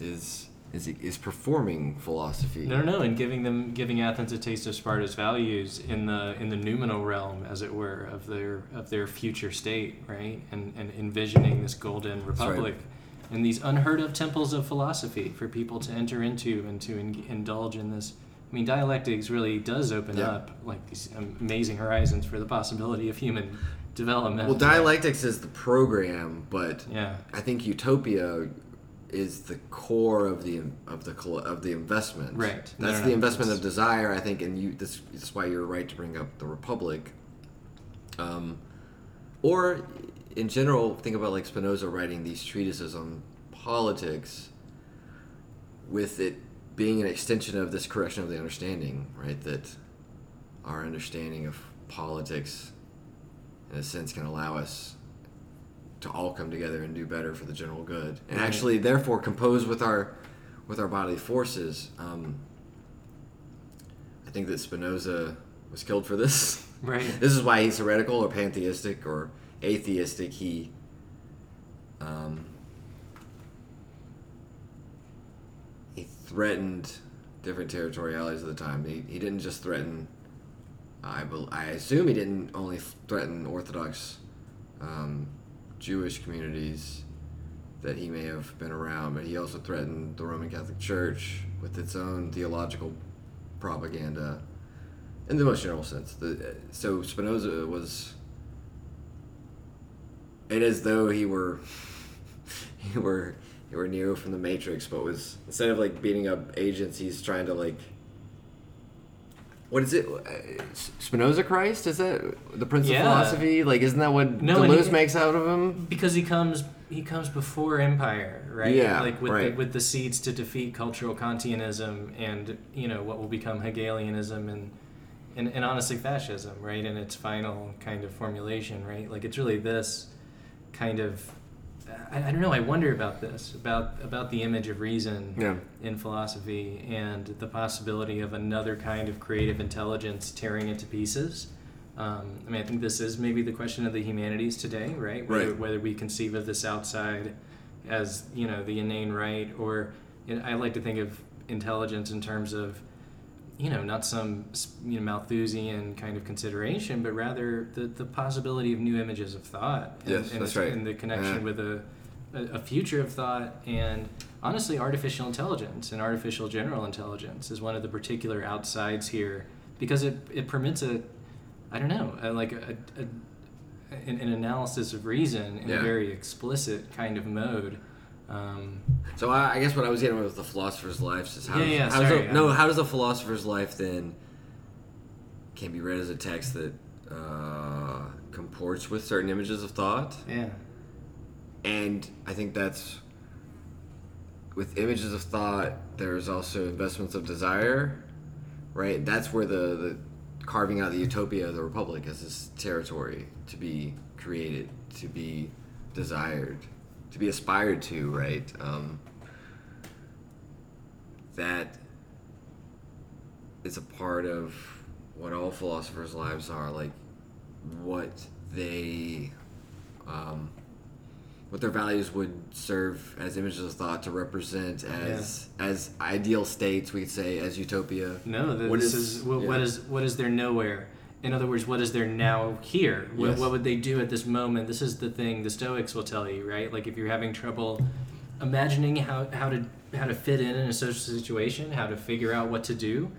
is is is performing philosophy. No, no, no, and giving them giving Athens a taste of Sparta's values in the in the noumenal realm, as it were, of their of their future state, right? And and envisioning this golden republic. right. And these unheard of temples of philosophy for people to enter into and to in, indulge in this. I mean, dialectics really does open Yeah. up like these amazing horizons for the possibility of human development. Well, dialectics is the program, but Yeah. I think utopia is the core of the of the of the investment. Right. That's the investment of desire, I think, and you. This, this is why you're right to bring up the republic. Um, or in general, think about like Spinoza writing these treatises on politics, with it being an extension of this correction of the understanding, right? That our understanding of politics, in a sense, can allow us to all come together and do better for the general good, and Right. actually, therefore, compose with our with our bodily forces. Um, I think that Spinoza was killed for this. Right. This is why he's heretical or pantheistic or atheistic. He um, he threatened different territorialities of the time. He, he didn't just threaten. I bel I assume he didn't only threaten Orthodox um, Jewish communities that he may have been around, but he also threatened the Roman Catholic Church with its own theological propaganda in the most general sense. The, so Spinoza was. It is though he were, he were, he were Neo from the Matrix, but was instead of like beating up agents, he's trying to like. What is it? Uh, Spinoza Christ? Is that the Prince Yeah. of Philosophy? Like, isn't that what No, Deleuze he- makes out of him? because he comes he comes before empire right Yeah, like with right. the, with the seeds to defeat cultural kantianism and you know what will become hegelianism and and, and honestly fascism right in its final kind of formulation right like it's really this kind of I, I don't know i wonder about this about about the image of reason Yeah. in philosophy and the possibility of another kind of creative intelligence tearing it to pieces. Um, I mean, I think this is maybe the question of the humanities today, right? Whether, Right. whether we conceive of this outside as you know the inane right, or you know, I like to think of intelligence in terms of you know not some you know Malthusian kind of consideration, but rather the, the possibility of new images of thought. And, Yes, and that's the, right. And the connection Yeah. with a, a a future of thought and honestly artificial intelligence and artificial general intelligence is one of the particular outsides here because it, it permits a I don't know a, like a, a, an, an analysis of reason in Yeah. a very explicit kind of mode. Um, So I, I guess what I was getting with the philosopher's life is how Yeah, does, yeah, how does sorry, the, no how does the philosopher's life then can be read as a text that uh, comports with certain images of thought? Yeah, and I think that's with images of thought there's also investments of desire right? That's where the, the carving out the utopia of the republic as this territory to be created to be desired to be aspired to right? Um, that is a part of what all philosophers lives are like what they um, what their values would serve as images of thought to represent as as ideal states We'd say as utopia. No, th- What this is- is, what, what yeah. is what is there nowhere in other words, what is there now here? What, Yes. what would they do at this moment? This is the thing the Stoics will tell you, right? Like if you're having trouble imagining how, how to how to fit in in a social situation, how to figure out what to do,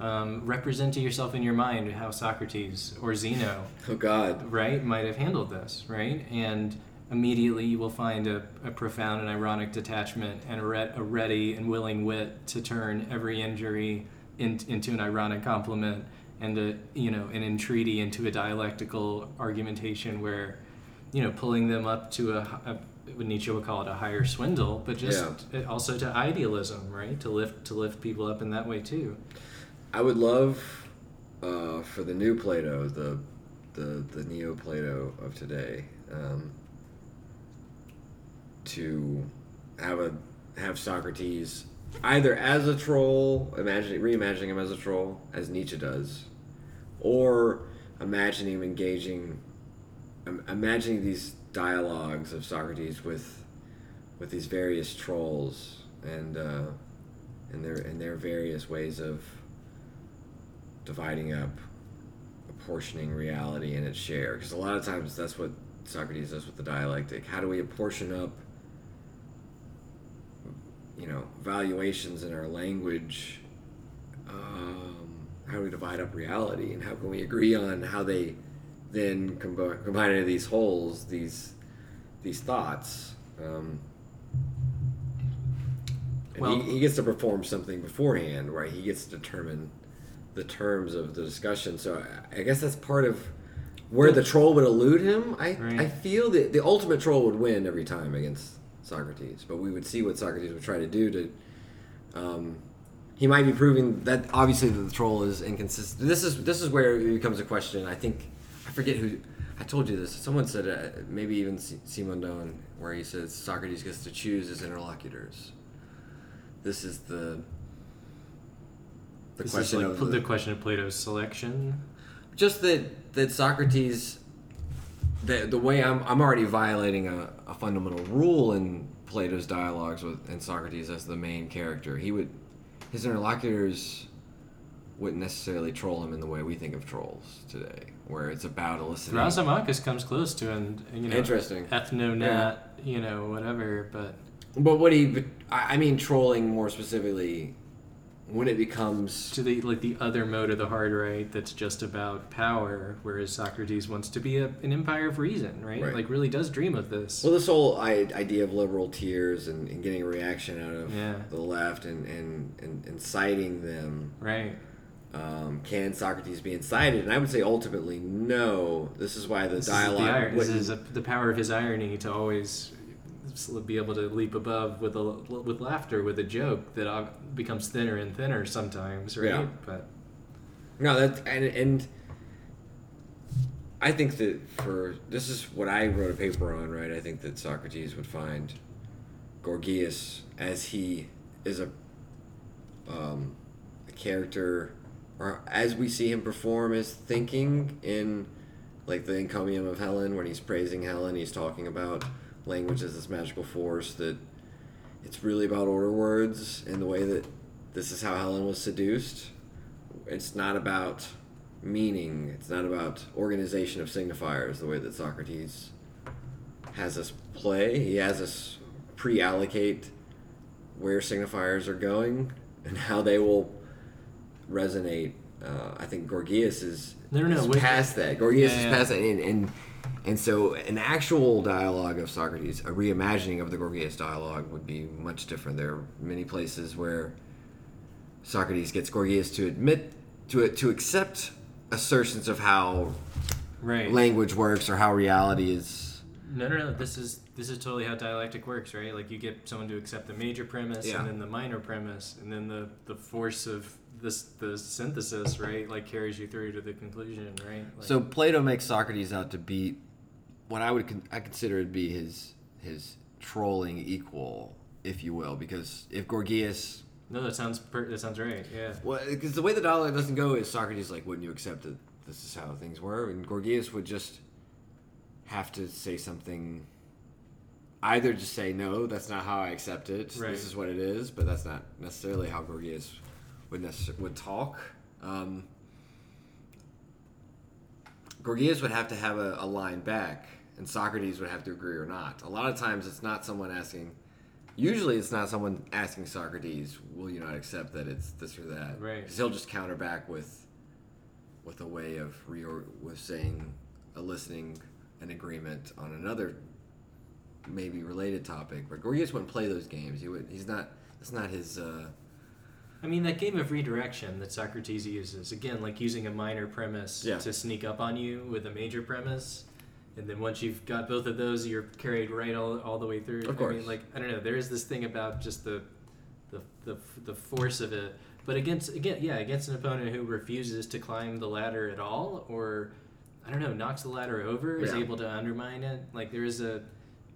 um, represent to yourself in your mind how Socrates or Zeno, Oh God. right, might have handled this, right? And immediately you will find a, a profound and ironic detachment and a, re- a ready and willing wit to turn every injury in, into an ironic compliment and a, you know an entreaty into a dialectical argumentation where you know pulling them up to a, a what Nietzsche would call it a higher swindle, but just also to idealism, right? To lift to lift people up in that way too. I would love uh, for the new Plato, the the the neo Plato of today, um, to have a have Socrates either as a troll, imagining reimagining him as a troll, as Nietzsche does, or imagining engaging, imagining these dialogues of Socrates with with these various trolls and uh, and their and their various ways of dividing up, apportioning reality in its share. Because a lot of times that's what Socrates does with the dialectic. How do we apportion up, you know, valuations in our language? Um, how do we divide up reality, and how can we agree on how they then combine, combine into these wholes, these these thoughts? Um, and Well- he, he gets to perform something beforehand, right? He gets to determine the terms of the discussion. So I, I guess that's part of where the troll would elude him. I, Right. I feel that the ultimate troll would win every time against Socrates, but we would see what Socrates would try to do to. Um, he might be proving that obviously the troll is inconsistent. This is this is where it becomes a question. I think I forget who I told you this. Someone said uh, maybe even Si- Simondon, where he says Socrates gets to choose his interlocutors. This is the the This question is like of the, question of Plato's selection. just that that Socrates the the way I'm I'm already violating a, a fundamental rule in Plato's dialogues with and Socrates as the main character. He would his interlocutors wouldn't necessarily troll him in the way we think of trolls today, where it's about eliciting. Thrasymachus comes close to and you know Interesting. ethnonat, you know whatever, but But what he, I mean, trolling more specifically, when it becomes to the like the other mode of the hard right that's just about power, whereas Socrates wants to be a, an empire of reason, right? Right. Like really does dream of this. Well, this whole idea of liberal tears and, and getting a reaction out of Yeah. the left and, and, and inciting them, right. um, can Socrates be incited? And I would say ultimately no. This is why the This dialogue. is, the, ir- this is a, the power of his irony to always be able to leap above with a with laughter with a joke that becomes thinner and thinner sometimes, right? Yeah. But No, that and and I think that for this is what I wrote a paper on, right? I think that Socrates would find Gorgias as he is a um, a character, or as we see him perform his thinking in like the encomium of Helen, when he's praising Helen, he's talking about language as this magical force that it's really about order words and the way that this is how Helen was seduced. It's not about meaning. It's not about organization of signifiers the way that Socrates has us play. He has us pre-allocate where signifiers are going and how they will resonate. Uh, I think Gorgias is, No, no, is wait. past that. Gorgias Yeah, is yeah. past that, and, and and so an actual dialogue of Socrates, a reimagining of the Gorgias dialogue, would be much different. There are many places where Socrates gets Gorgias to admit to to accept assertions of how right. language works or how reality is. No, no, no. This is this is totally how dialectic works, right? Like you get someone to accept the major premise Yeah. and then the minor premise, and then the the force of this the synthesis, right? Like carries you through to the conclusion, right? Like, So Plato makes Socrates out to be what I would con- I consider to be his his trolling equal, if you will, because if Gorgias no, that sounds per- that sounds right. Yeah. Well, because the way the dialogue doesn't go is Socrates like, wouldn't you accept that this is how things were? And Gorgias would just have to say something. Either just say no, that's not how I accept it. Right. This is what it is, but that's not necessarily how Gorgias would necess- would talk. Um, Gorgias would have to have a, a line back, and Socrates would have to agree or not. A lot of times, it's not someone asking. Usually, it's not someone asking Socrates, "Will you not accept that it's this or that?" Right. Because he'll just counter back with, with a way of reor- with saying, eliciting an agreement on another, maybe related topic. But Gorgias wouldn't play those games. He would. He's not. That's not his. Uh, I mean, that game of redirection that Socrates uses, again, like using a minor premise Yeah. to sneak up on you with a major premise. And then once you've got both of those, you're carried right all, all the way through. Of I course. mean, like, I don't know, there is this thing about just the, the, the, the force of it. But against, again, yeah, against an opponent who refuses to climb the ladder at all, or, I don't know, knocks the ladder over, is able to undermine it. Like, there is a,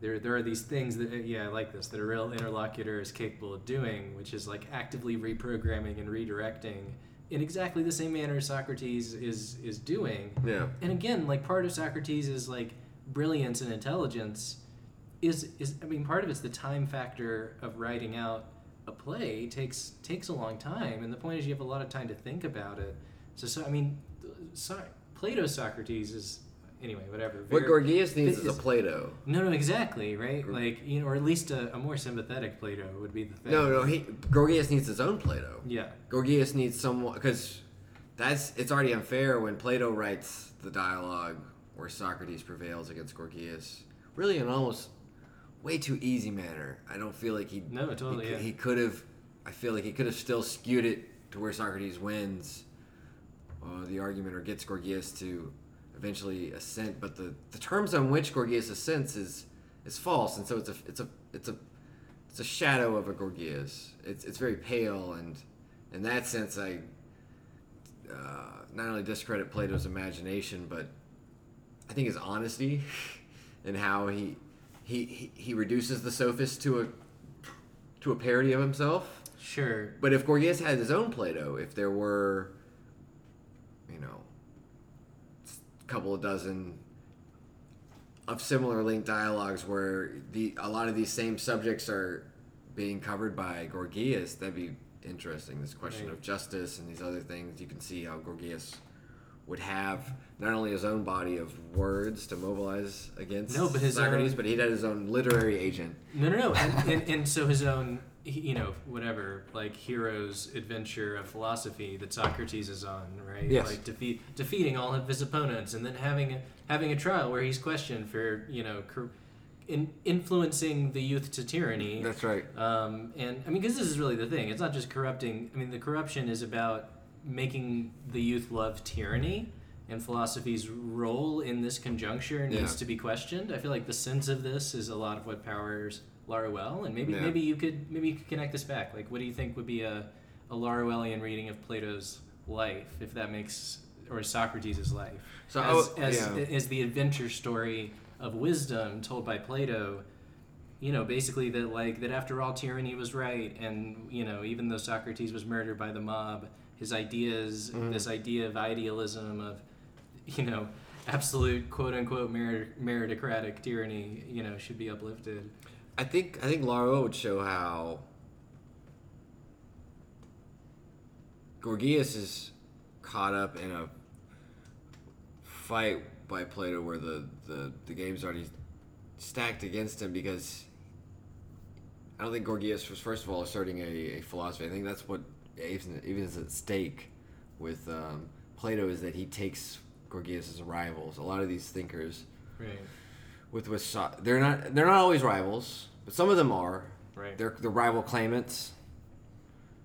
there, there are these things that uh, yeah I like this that a real interlocutor is capable of doing, which is like actively reprogramming and redirecting in exactly the same manner Socrates is is doing. yeah. And again, like part of Socrates' is like brilliance and intelligence is is I mean part of it's the time factor of writing out a play takes takes a long time, and the point is you have a lot of time to think about it. So so I mean, so, Plato's Socrates is anyway whatever. What Gorgias needs is is- a Plato. no, no, exactly, right? Like, you know, or at least a, a more sympathetic Plato would be the thing. No, no. He Gorgias needs his own Plato. Yeah, Gorgias needs someone because that's it's already unfair when Plato writes the dialogue where Socrates prevails against Gorgias. Really, in an almost way too easy manner. I don't feel like he No, totally, he, yeah. he could have. I feel like he could have still skewed it to where Socrates wins uh, the argument or gets Gorgias to eventually assent. But the, the terms on which Gorgias assents is is false, and so it's a it's a it's a it's a shadow of a Gorgias. It's it's very pale, and in that sense, I uh, not only discredit Plato's imagination, but I think his honesty and how he he he, he reduces the sophist to a to a parody of himself. sure. But if Gorgias had his own Plato, if there were, you know, a couple of dozen of similar linked dialogues where the a lot of these same subjects are being covered by Gorgias, that'd be interesting. This question Right. of justice and these other things, you can see how Gorgias would have not only his own body of words to mobilize against No, but his Socrates, own- but he'd have his own literary agent. No, no, no. And, and, and so his own, you know, whatever, like hero's adventure of philosophy that Socrates is on, right? Yes. Like defeat, defeating all of his opponents, and then having a, having a trial where he's questioned for, you know, cor- in, influencing the youth to tyranny. That's right. Um, and I mean, because this is really the thing. It's not just corrupting. I mean, the corruption is about making the youth love tyranny, and philosophy's role in this conjuncture needs Yeah. to be questioned. I feel like the sense of this is a lot of what powers Laruelle, and maybe Yeah. maybe you could maybe you could connect this back. Like, what do you think would be a a Laruellian reading of Plato's life, if that makes or Socrates' life, So, as, as, yeah. as the adventure story of wisdom told by Plato you know, basically that like that after all tyranny was right, and you know, even though Socrates was murdered by the mob, his ideas, Mm-hmm. this idea of idealism of, you know, absolute quote unquote merit- meritocratic tyranny, you know, should be uplifted. I think I think Laruelle would show how Gorgias is caught up in a fight by Plato where the, the, the game's already stacked against him because I don't think Gorgias was first of all asserting a, a philosophy. I think that's what even, even is at stake with um, Plato is that he takes Gorgias as rivals. A lot of these thinkers Right. With with they're not they're not always rivals, but some of them are. Right. They're the rival claimants.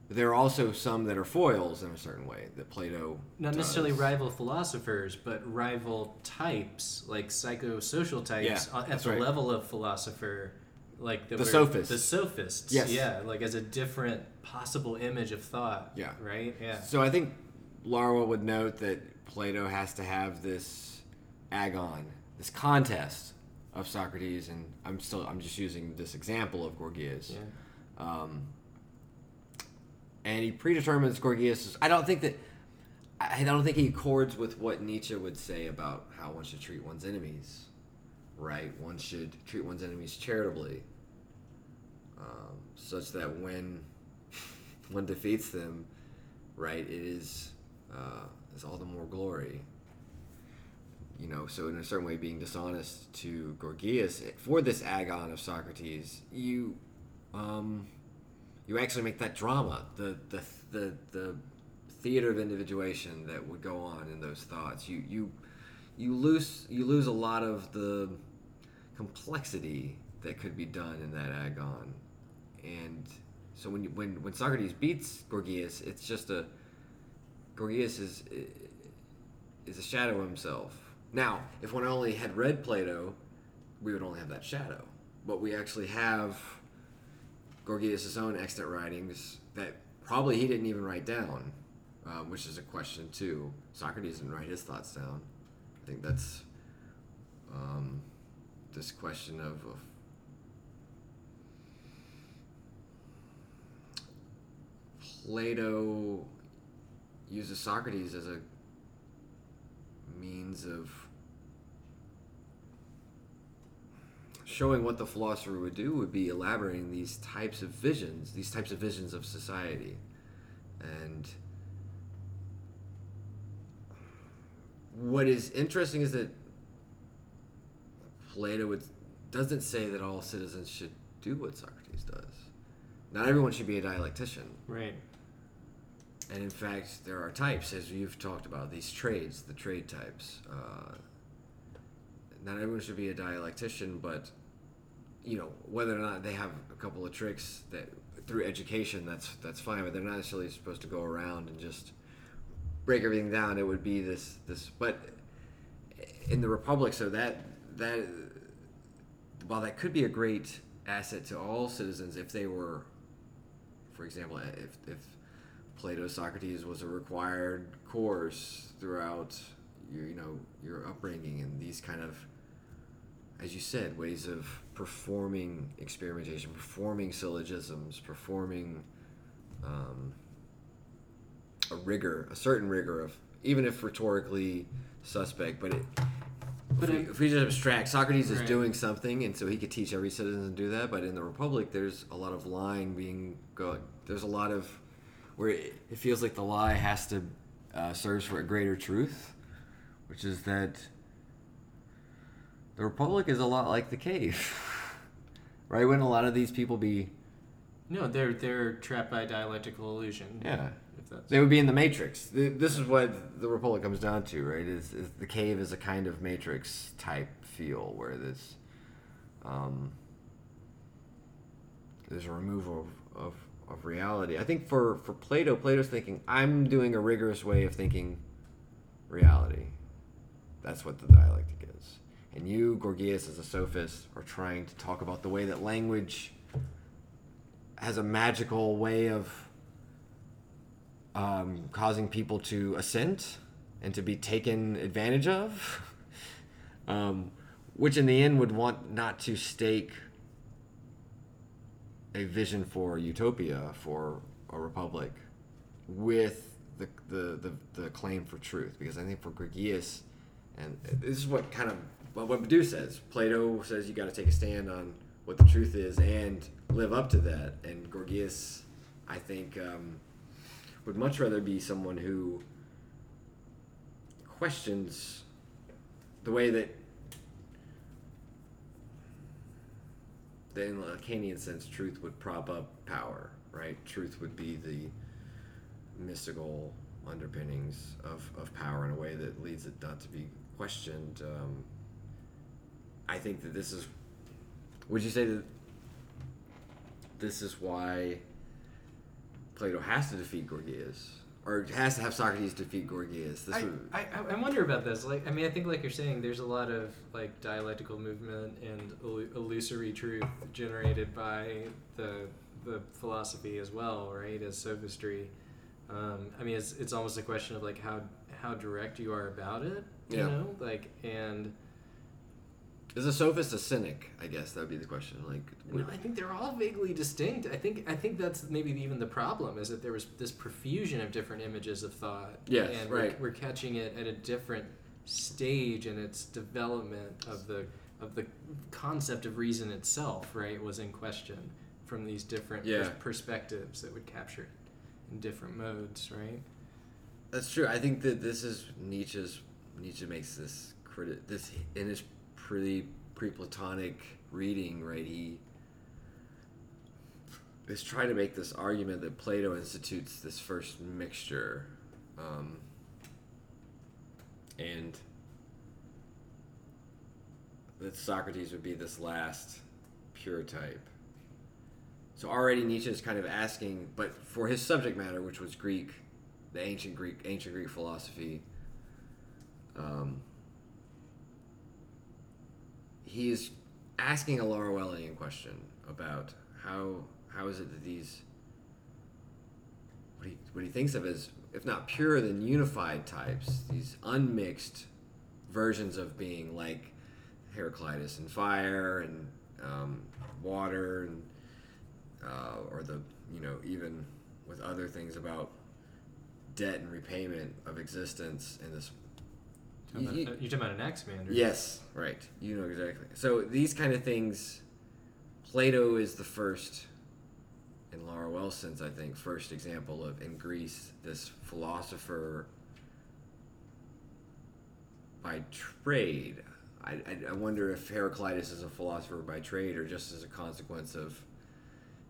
But there are also some that are foils in a certain way that Plato Not does. necessarily rival philosophers, but rival types, like psychosocial types Yeah, uh, at the right. level of philosopher, like The were- sophists. The sophists. Yes. Yeah, like as a different possible image of thought. Yeah. Right. Yeah. So I think Laruelle would note that Plato has to have this agon, this contest of Socrates, and I'm still I'm just using this example of Gorgias. Yeah. Um, and he predetermines Gorgias. I don't think that. I don't think he accords with what Nietzsche would say about how one should treat one's enemies. Right, one should treat one's enemies charitably, um, such that when one defeats them, right, it is uh, is all the more glory. You know, so in a certain way, being dishonest to Gorgias for this agon of Socrates, you, um, you actually make that drama, the the the the theater of individuation that would go on in those thoughts. You you you lose you lose a lot of the complexity that could be done in that agon, and so when you, when when Socrates beats Gorgias, it's just a Gorgias is is a shadow of himself. Now, if one only had read Plato, we would only have that shadow, but we actually have Gorgias' own extant writings that probably he didn't even write down, uh, which is a question too. Socrates didn't write his thoughts down. I think that's um, this question of, of Plato uses Socrates as a means of showing what the philosopher would do would be elaborating these types of visions, these types of visions of society. And what is interesting is that Plato would, doesn't say that all citizens should do what Socrates does. Not everyone should be a dialectician. Right. And in fact, there are types, as you've talked about, these trades, the trade types. Uh, not everyone should be a dialectician, but you know whether or not they have a couple of tricks that through education, that's that's fine. But they're not necessarily supposed to go around and just break everything down. It would be this this, but in the republic, so that that while that could be a great asset to all citizens if they were, for example, if if Plato Socrates was a required course throughout your you know your upbringing and these kind of as you said ways of performing experimentation performing syllogisms performing um, a rigor a certain rigor of even if rhetorically suspect but it But if, we, if we just abstract Socrates is doing something and so he could teach every citizen to do that but in the Republic there's a lot of line being go there's a lot of where it, it feels like the lie has to uh, serves for a greater truth, which is that the Republic is a lot like the cave, right? Wouldn't a lot of these people be No, they're they're trapped by dialectical illusion. yeah. If that's They would be in the Matrix. This is what the Republic comes down to, right? Is, is the cave is a kind of Matrix type feel where this, um, there's a removal of, of, of reality. I think for, for Plato, Plato's thinking, I'm doing a rigorous way of thinking reality. That's what the dialectic is. And you, Gorgias, as a sophist, are trying to talk about the way that language has a magical way of um, causing people to assent and to be taken advantage of, um, which in the end would want not to stake a vision for utopia for a republic with the, the, the, the claim for truth. Because I think for Gorgias, and this is what kind of well, what Badiou says. Plato says you got to take a stand on what the truth is and live up to that. And Gorgias, I think, um, would much rather be someone who questions the way that in the Lacanian sense truth would prop up power, right? Truth would be the mystical underpinnings of, of power in a way that leads it not to be questioned. Um, I think that this is. Would you say that this is why Plato has to defeat Gorgias, or has to have Socrates defeat Gorgias? This I, would, I, I wonder about this. Like, I mean, I think, like you're saying, there's a lot of like dialectical movement and illu- illusory truth generated by the the philosophy as well, right? As sophistry. Um, I mean, it's it's almost a question of like how how direct you are about it. You Yeah. know, like and is a sophist a cynic? I guess that would be the question. Like, No, I think they're all vaguely distinct. I think I think that's maybe even the problem is that there was this profusion of different images of thought. Yes, and right. We're, we're catching it at a different stage in its development of the of the concept of reason itself. Right, was in question from these different Yeah. pers- perspectives that would capture it in different modes. Right. That's true. I think that this is Nietzsche's. Nietzsche makes this criti- this in his pretty pre-Platonic reading, right? He is trying to make this argument that Plato institutes this first mixture, um, and that Socrates would be this last pure type. So already Nietzsche is kind of asking, but for his subject matter, which was Greek, the ancient Greek, ancient Greek philosophy, um, he is asking a Laruellian question about how how is it that these what he what he thinks of as if not pure then unified types, these unmixed versions of being like Heraclitus and fire and um, water and uh, or the you know even with other things about debt and repayment of existence in this Talking about- You're talking about Anaximander. Yes, right. You know exactly. So these kind of things, Plato is the first, in Laruelle's, I think, first example of in Greece this philosopher by trade. I, I, I wonder if Heraclitus is a philosopher by trade or just as a consequence of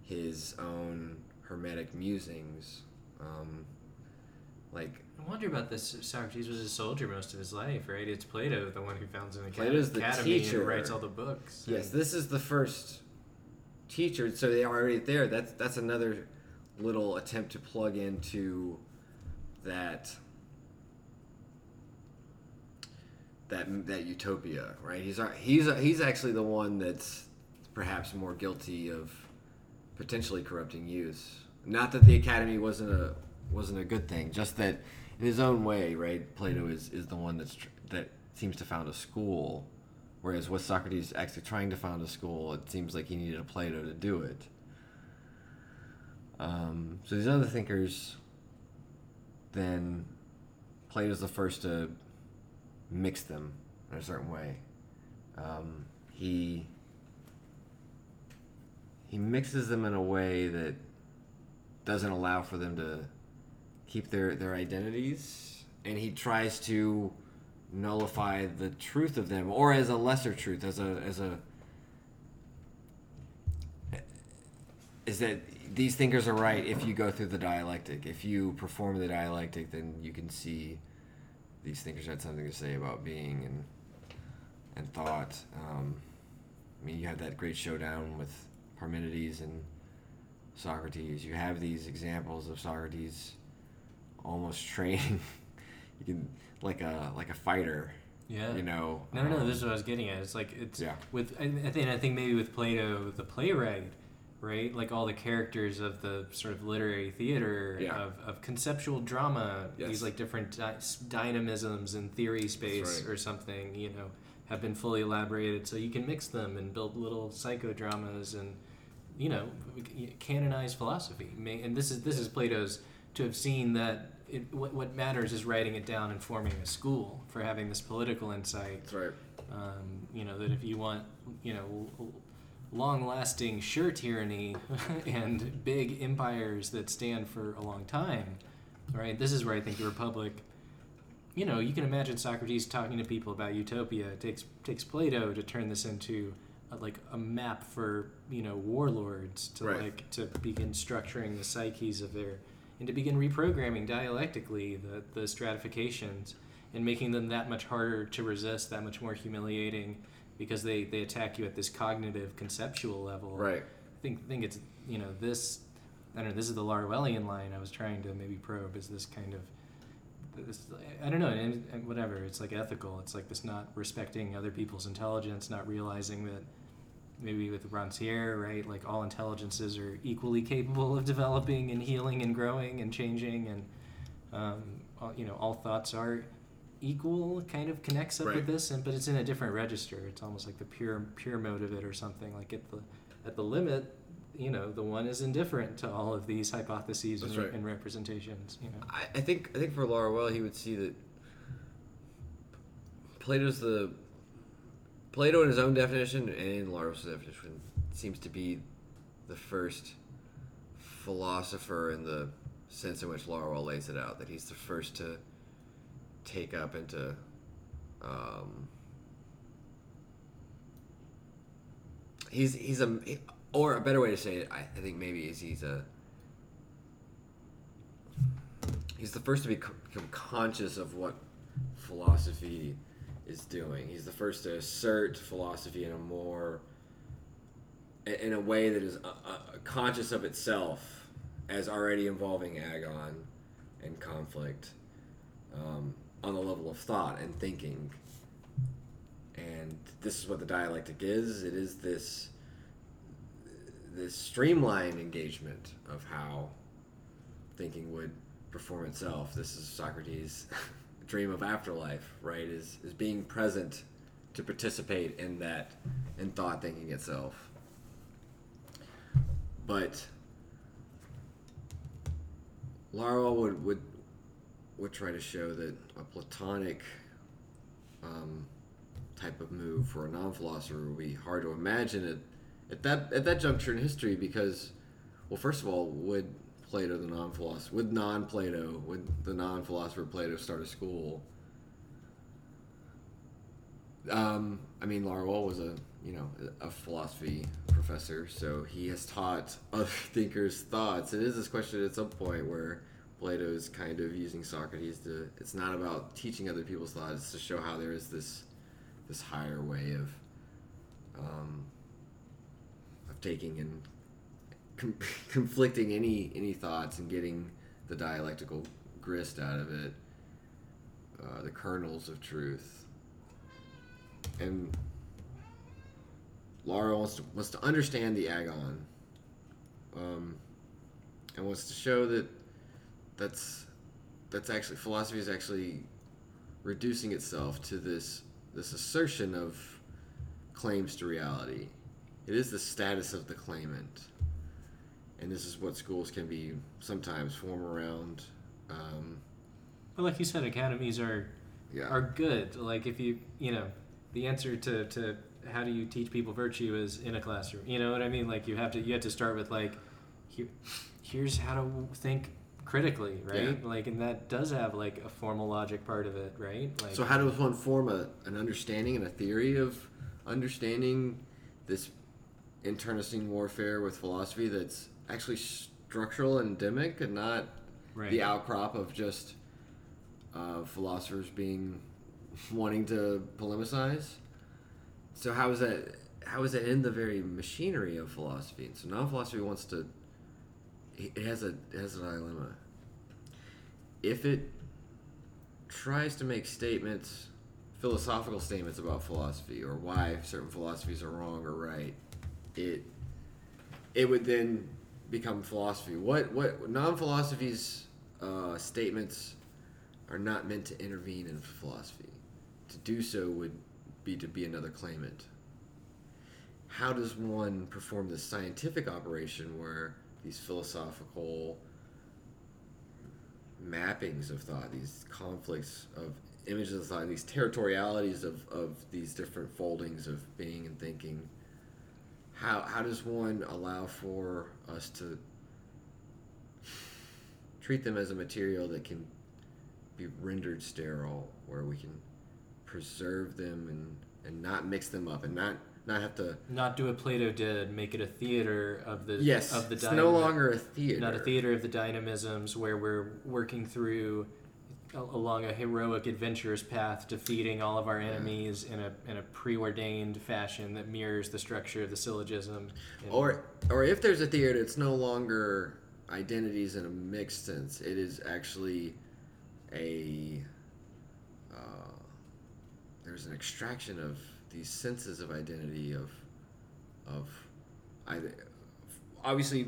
his own hermetic musings. Um, like I wonder about this. Uh, Socrates was a soldier most of his life, right? It's Plato, the one who founds an academy, Plato's the academy teacher. and writes all the books. Yes, this is the first teacher, so they are already there. That's that's another little attempt to plug into that that that utopia, right? He's he's he's actually the one that's perhaps more guilty of potentially corrupting youth. Not that the academy wasn't a wasn't a good thing, just that in his own way, right? Plato is is the one that's tr- that seems to found a school, whereas with Socrates actually trying to found a school, it seems like he needed a Plato to do it. Um, so these other thinkers, then Plato's the first to mix them in a certain way. Um, he he mixes them in a way that doesn't allow for them to keep their, their identities and he tries to nullify the truth of them or as a lesser truth as a as a is that these thinkers are right if you go through the dialectic. If you perform the dialectic then you can see these thinkers had something to say about being and and thought. Um, I mean you have that great showdown with Parmenides and Socrates. You have these examples of Socrates almost training you can like a like a fighter Yeah. you know No, no, um, this is what I was getting at. It's like it's Yeah. with I I think I think maybe with Plato, the playwright, right? Like all the characters of the sort of literary theater Yeah. of, of conceptual drama, Yes. these like different dy- dynamisms and theory space right. or something, you know, have been fully elaborated, so you can mix them and build little psychodramas and you know canonize philosophy. And this is this is Plato's to have seen that it, what, what matters is writing it down and forming a school for having this political insight. That's right. Um, you know that if you want you know long-lasting sure tyranny and big empires that stand for a long time right this is where i think the republic you know you can imagine socrates talking to people about utopia. It takes takes plato to turn this into a, like a map for you know warlords to Right. like to begin structuring the psyches of their and to begin reprogramming dialectically the, the stratifications and making them that much harder to resist, that much more humiliating, because they, they attack you at this cognitive, conceptual level. right I think think it's you know this. I don't know. This is the Laruellian line I was trying to maybe probe. Is this kind of this? I don't know. And, and whatever. It's like ethical. It's like this not respecting other people's intelligence, not realizing that maybe with Rancière, right? Like all intelligences are equally capable of developing and healing and growing and changing, and um, all, you know, all thoughts are equal. Kind of connects up Right. with this, and but it's in a different register. It's almost like the pure pure mode of it or something. Like at the at the limit, you know, the one is indifferent to all of these hypotheses and, right. and representations. You know, I, I think I think for Laruelle he would see that Plato's the Plato in his own definition and in Laruelle's definition seems to be the first philosopher in the sense in which Laruelle lays it out that he's the first to take up and to um, he's he's a or a better way to say it, I, I think maybe is he's a he's the first to become conscious of what philosophy is doing. He's the first to assert philosophy in a more in a way that is uh, uh, conscious of itself as already involving agon and conflict um, on the level of thought and thinking. And this is what the dialectic is. It is this this streamlined engagement of how thinking would perform itself. This is Socrates' dream of afterlife, right? Is is being present to participate in that in thought thinking itself. But Laruelle would would would try to show that a Platonic um, type of move for a non-philosopher would be hard to imagine it at that at that juncture in history because, well, first of all, would Plato the non-philosopher would non-Plato with the non-philosopher Plato start a school? Um, I mean, Laruelle was a you know a philosophy professor, so he has taught other thinkers thoughts. It is this question at some point where Plato is kind of using Socrates to. It's not about teaching other people's thoughts; it's to show how there is this this higher way of um, of taking and com- conflicting any any thoughts and getting the dialectical grist out of it, uh, the kernels of truth, and Laruelle wants to wants to understand the agon, um, and wants to show that that's that's actually philosophy is actually reducing itself to this this assertion of claims to reality. It is the status of the claimant, and this is what schools can be sometimes form around. Um, but like you said, academies are yeah. are good. Like if you you know the answer to to how do you teach people virtue is in a classroom. You know what I mean? Like you have to you have to start with like here, here's how to think critically, right? Yeah. Like and that does have like a formal logic part of it, right? Like So how does one form a, an understanding and a theory of understanding this internecine warfare with philosophy that's actually structural and endemic and not right. the outcrop of just uh, philosophers being wanting to polemicize? So how is that? How is that in the very machinery of philosophy? And so now philosophy wants to. It has a it has a dilemma. If it tries to make statements, philosophical statements about philosophy or why certain philosophies are wrong or right, it it would then become philosophy. What what non-philosophy's uh, statements are not meant to intervene in philosophy. To do so would be to be another claimant. How does one perform this scientific operation where these philosophical mappings of thought, these conflicts of images of thought, these territorialities of, of these different foldings of being and thinking, how, how does one allow for us to treat them as a material that can be rendered sterile, where we can preserve them and and not mix them up and not not have to not do what Plato did, make it a theater of the yes, of the it's no longer a theater, not a theater of the dynamisms where we're working through along a heroic adventurous path, defeating all of our enemies in a in a preordained fashion that mirrors the structure of the syllogism. Or or if there's a theater, it's no longer identities in a mixed sense. It is actually a uh, there's an extraction of these senses of identity of of either obviously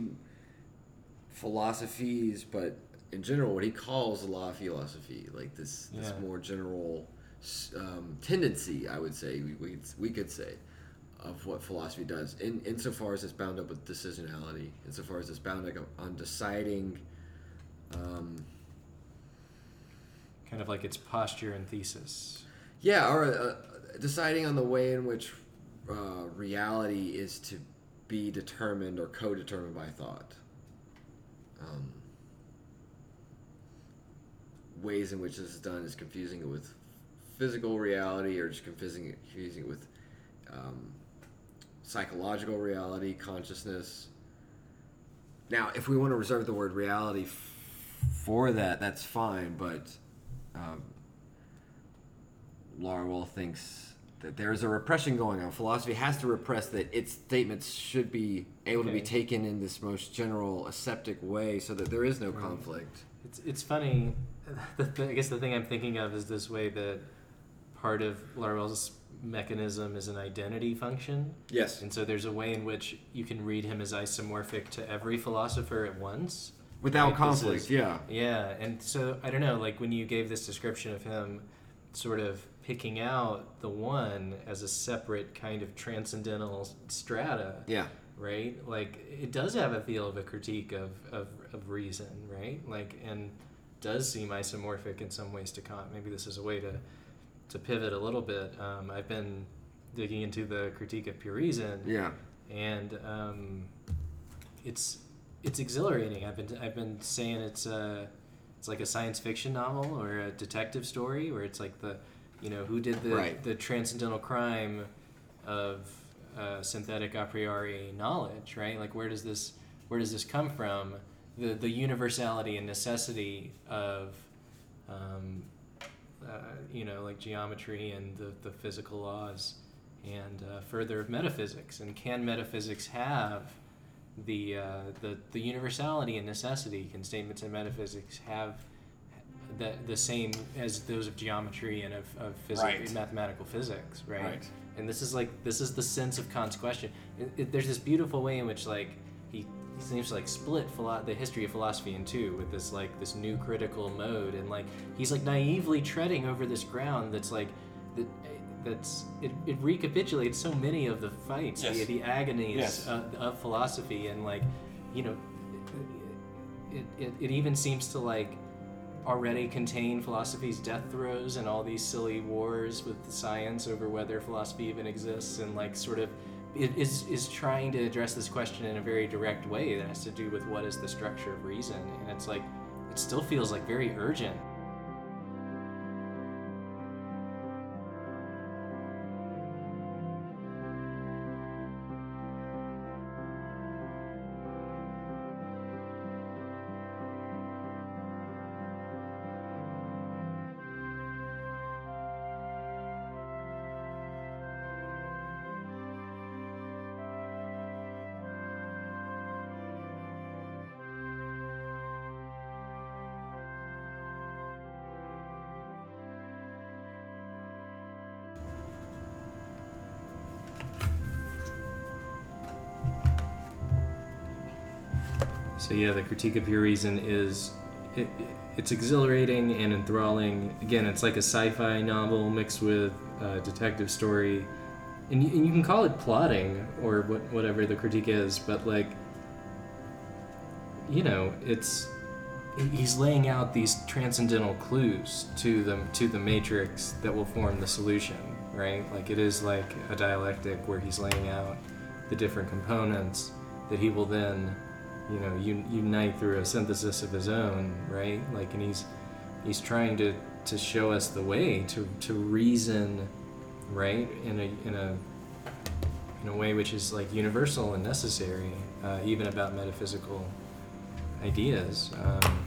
philosophies, but in general, what he calls the law of philosophy, like this yeah. this more general um, tendency, I would say we, we we could say of what philosophy does in insofar as it's bound up with decisionality, insofar as it's bound up on deciding. Um, kind of like its posture and thesis. Yeah, or uh, deciding on the way in which uh, reality is to be determined or co-determined by thought. Um, ways in which this is done is confusing it with physical reality or just confusing it, confusing it with um, psychological reality, consciousness. Now, if we want to reserve the word reality f- for that, that's fine, but um, Laruelle thinks that there is a repression going on. Philosophy has to repress that its statements should be able to be taken in this most general aseptic way so that there is no Right. conflict. It's it's funny. I guess the thing I'm thinking of is this way that part of Laruelle's mechanism is an identity function, Yes. and so there's a way in which you can read him as isomorphic to every philosopher at once. Without Right, conflict, is- yeah. Yeah, and so I don't know, like when you gave this description of him sort of picking out the one as a separate kind of transcendental strata, Yeah. right? Like it does have a feel of a critique of, of, of reason, right? Like and does seem isomorphic in some ways to Kant. Maybe this is a way to to pivot a little bit. Um, I've been digging into the critique of pure reason, Yeah. and um, it's it's exhilarating. I've been I've been saying it's a it's like a science fiction novel or a detective story where it's like the you know who did the Right. the transcendental crime of uh, synthetic a priori knowledge, right? Like where does this where does this come from? The the universality and necessity of um, uh, you know, like geometry and the, the physical laws, and uh, further of metaphysics. And can metaphysics have the, uh, the the universality and necessity? Can statements in metaphysics have the, the same as those of geometry and of, of physics, Right. mathematical physics, right? Right. And this is like this is the sense of Kant's question. It, it, there's this beautiful way in which like seems to like split philo- the history of philosophy in two with this like this new critical mode, and like he's like naively treading over this ground that's like that that's it, it recapitulates so many of the fights, the, Yes. the agonies Yes. of, of philosophy, and like you know it, it, it even seems to like already contain philosophy's death throes and all these silly wars with science over whether philosophy even exists and like sort of is is trying to address this question in a very direct way that has to do with what is the structure of reason. And it's like it still feels like very urgent yeah, uh, the critique of pure reason is it, it's exhilarating and enthralling. Again, it's like a sci-fi novel mixed with a detective story, and you, and you can call it plotting or what, whatever the critique is, but like you know, it's he's laying out these transcendental clues to them to the matrix that will form the solution, right? Like it is like a dialectic where he's laying out the different components that he will then you know un- unite through a synthesis of his own right? Like and he's he's trying to to show us the way to to reason right? In a in a in a way which is like universal and necessary uh, even about metaphysical ideas. Um,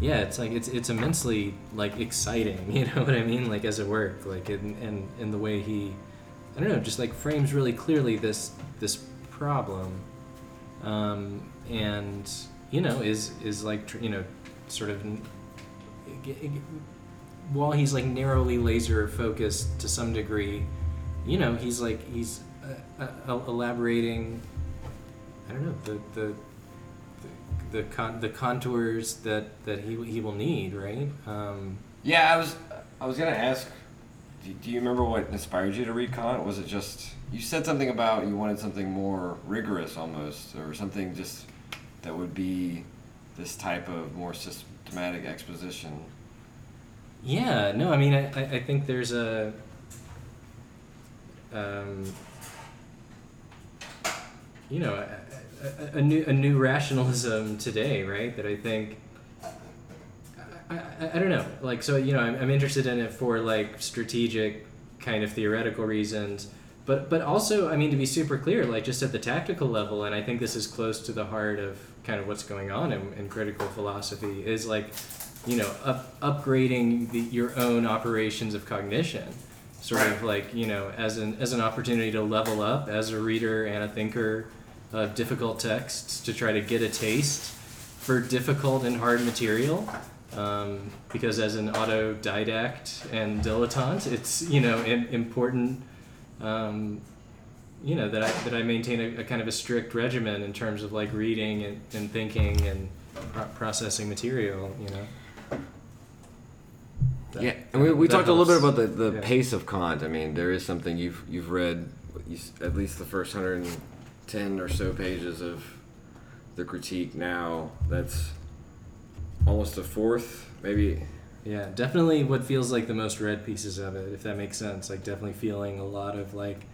yeah it's like it's it's immensely like exciting you know what i mean? Like as a work like in in, in the way he i don't know just like frames really clearly this this problem um, and you know is is like you know sort of while he's like narrowly laser focused to some degree you know he's like he's uh, uh, elaborating i don't know the the the, the, con- the contours that that he, he will need right um, Yeah, I was I was gonna ask. Do, you remember what inspired you to read Kant? Was it just you said something about you wanted something more rigorous almost, or something just that would be this type of more systematic exposition? Yeah, no, I mean, I, I I think there's a, um, you know, a, a, a new a new rationalism today, right? That I think, I, I, I, don't know. Like, so you know, I'm, I'm interested in it for like strategic, kind of theoretical reasons, but but also, I mean, to be super clear, like just at the tactical level, and I think this is close to the heart of kind of what's going on in, in critical philosophy is like, you know, up, upgrading the, your own operations of cognition, sort of like you know, as an as an opportunity to level up as a reader and a thinker of difficult texts to try to get a taste for difficult and hard material um, because as an autodidact and dilettante, it's you know Im- important. Um, you know that I that I maintain a, a, kind of a strict regimen in terms of like reading and, and thinking and pro- processing material. You know. That, yeah, and we, we talked helps. a little bit about the, the yeah. pace of Kant. I mean, there is something you've you've read you, at least the first hundred and ten or so pages of the critique now. That's almost a fourth, maybe. Yeah, definitely what feels like the most read pieces of it, if that makes sense. Like definitely feeling a lot of like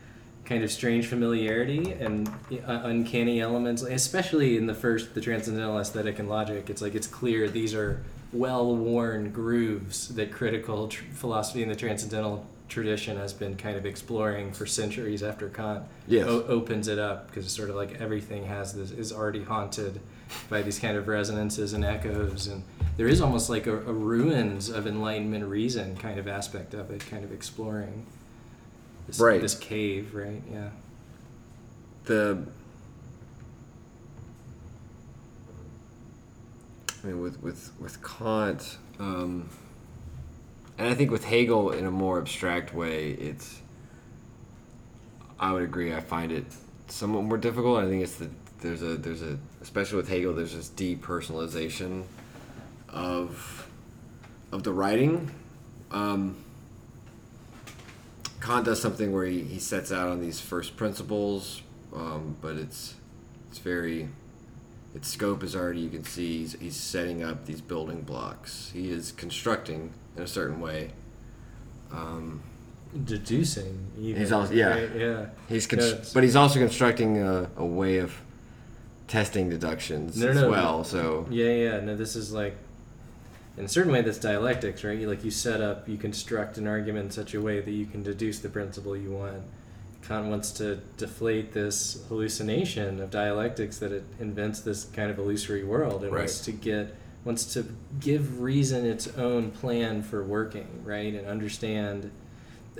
kind of strange familiarity and uh, uncanny elements, especially in the first, the transcendental aesthetic and logic. It's like it's clear these are well-worn grooves that critical tr- philosophy and the transcendental tradition has been kind of exploring for centuries after Kant yes. o- opens it up because it's sort of like everything has this is already haunted by these kind of resonances and echoes and there is almost like a, a ruins of enlightenment reason kind of aspect of it kind of exploring this, right. this cave right? Yeah. The I mean with with with Kant um, and I think with Hegel in a more abstract way, it's. I would agree. I find it somewhat more difficult. I think it's the there's a there's a especially with Hegel there's this depersonalization of of the writing. Um, Kant does something where he, he sets out on these first principles, um, but it's it's very its scope is already you can see he's, he's setting up these building blocks. He is constructing in a certain way. Um, Deducing, even. He's also yeah, right? yeah. He's but he's also constructing a, a way of testing deductions no, as no, well. No. So yeah, yeah. No, this is like in a certain way that's dialectics, right? You like you set up, you construct an argument in such a way that you can deduce the principle you want. Kant wants to deflate this hallucination of dialectics that it invents this kind of illusory world and right. wants to get wants to give reason its own plan for working, right? And understand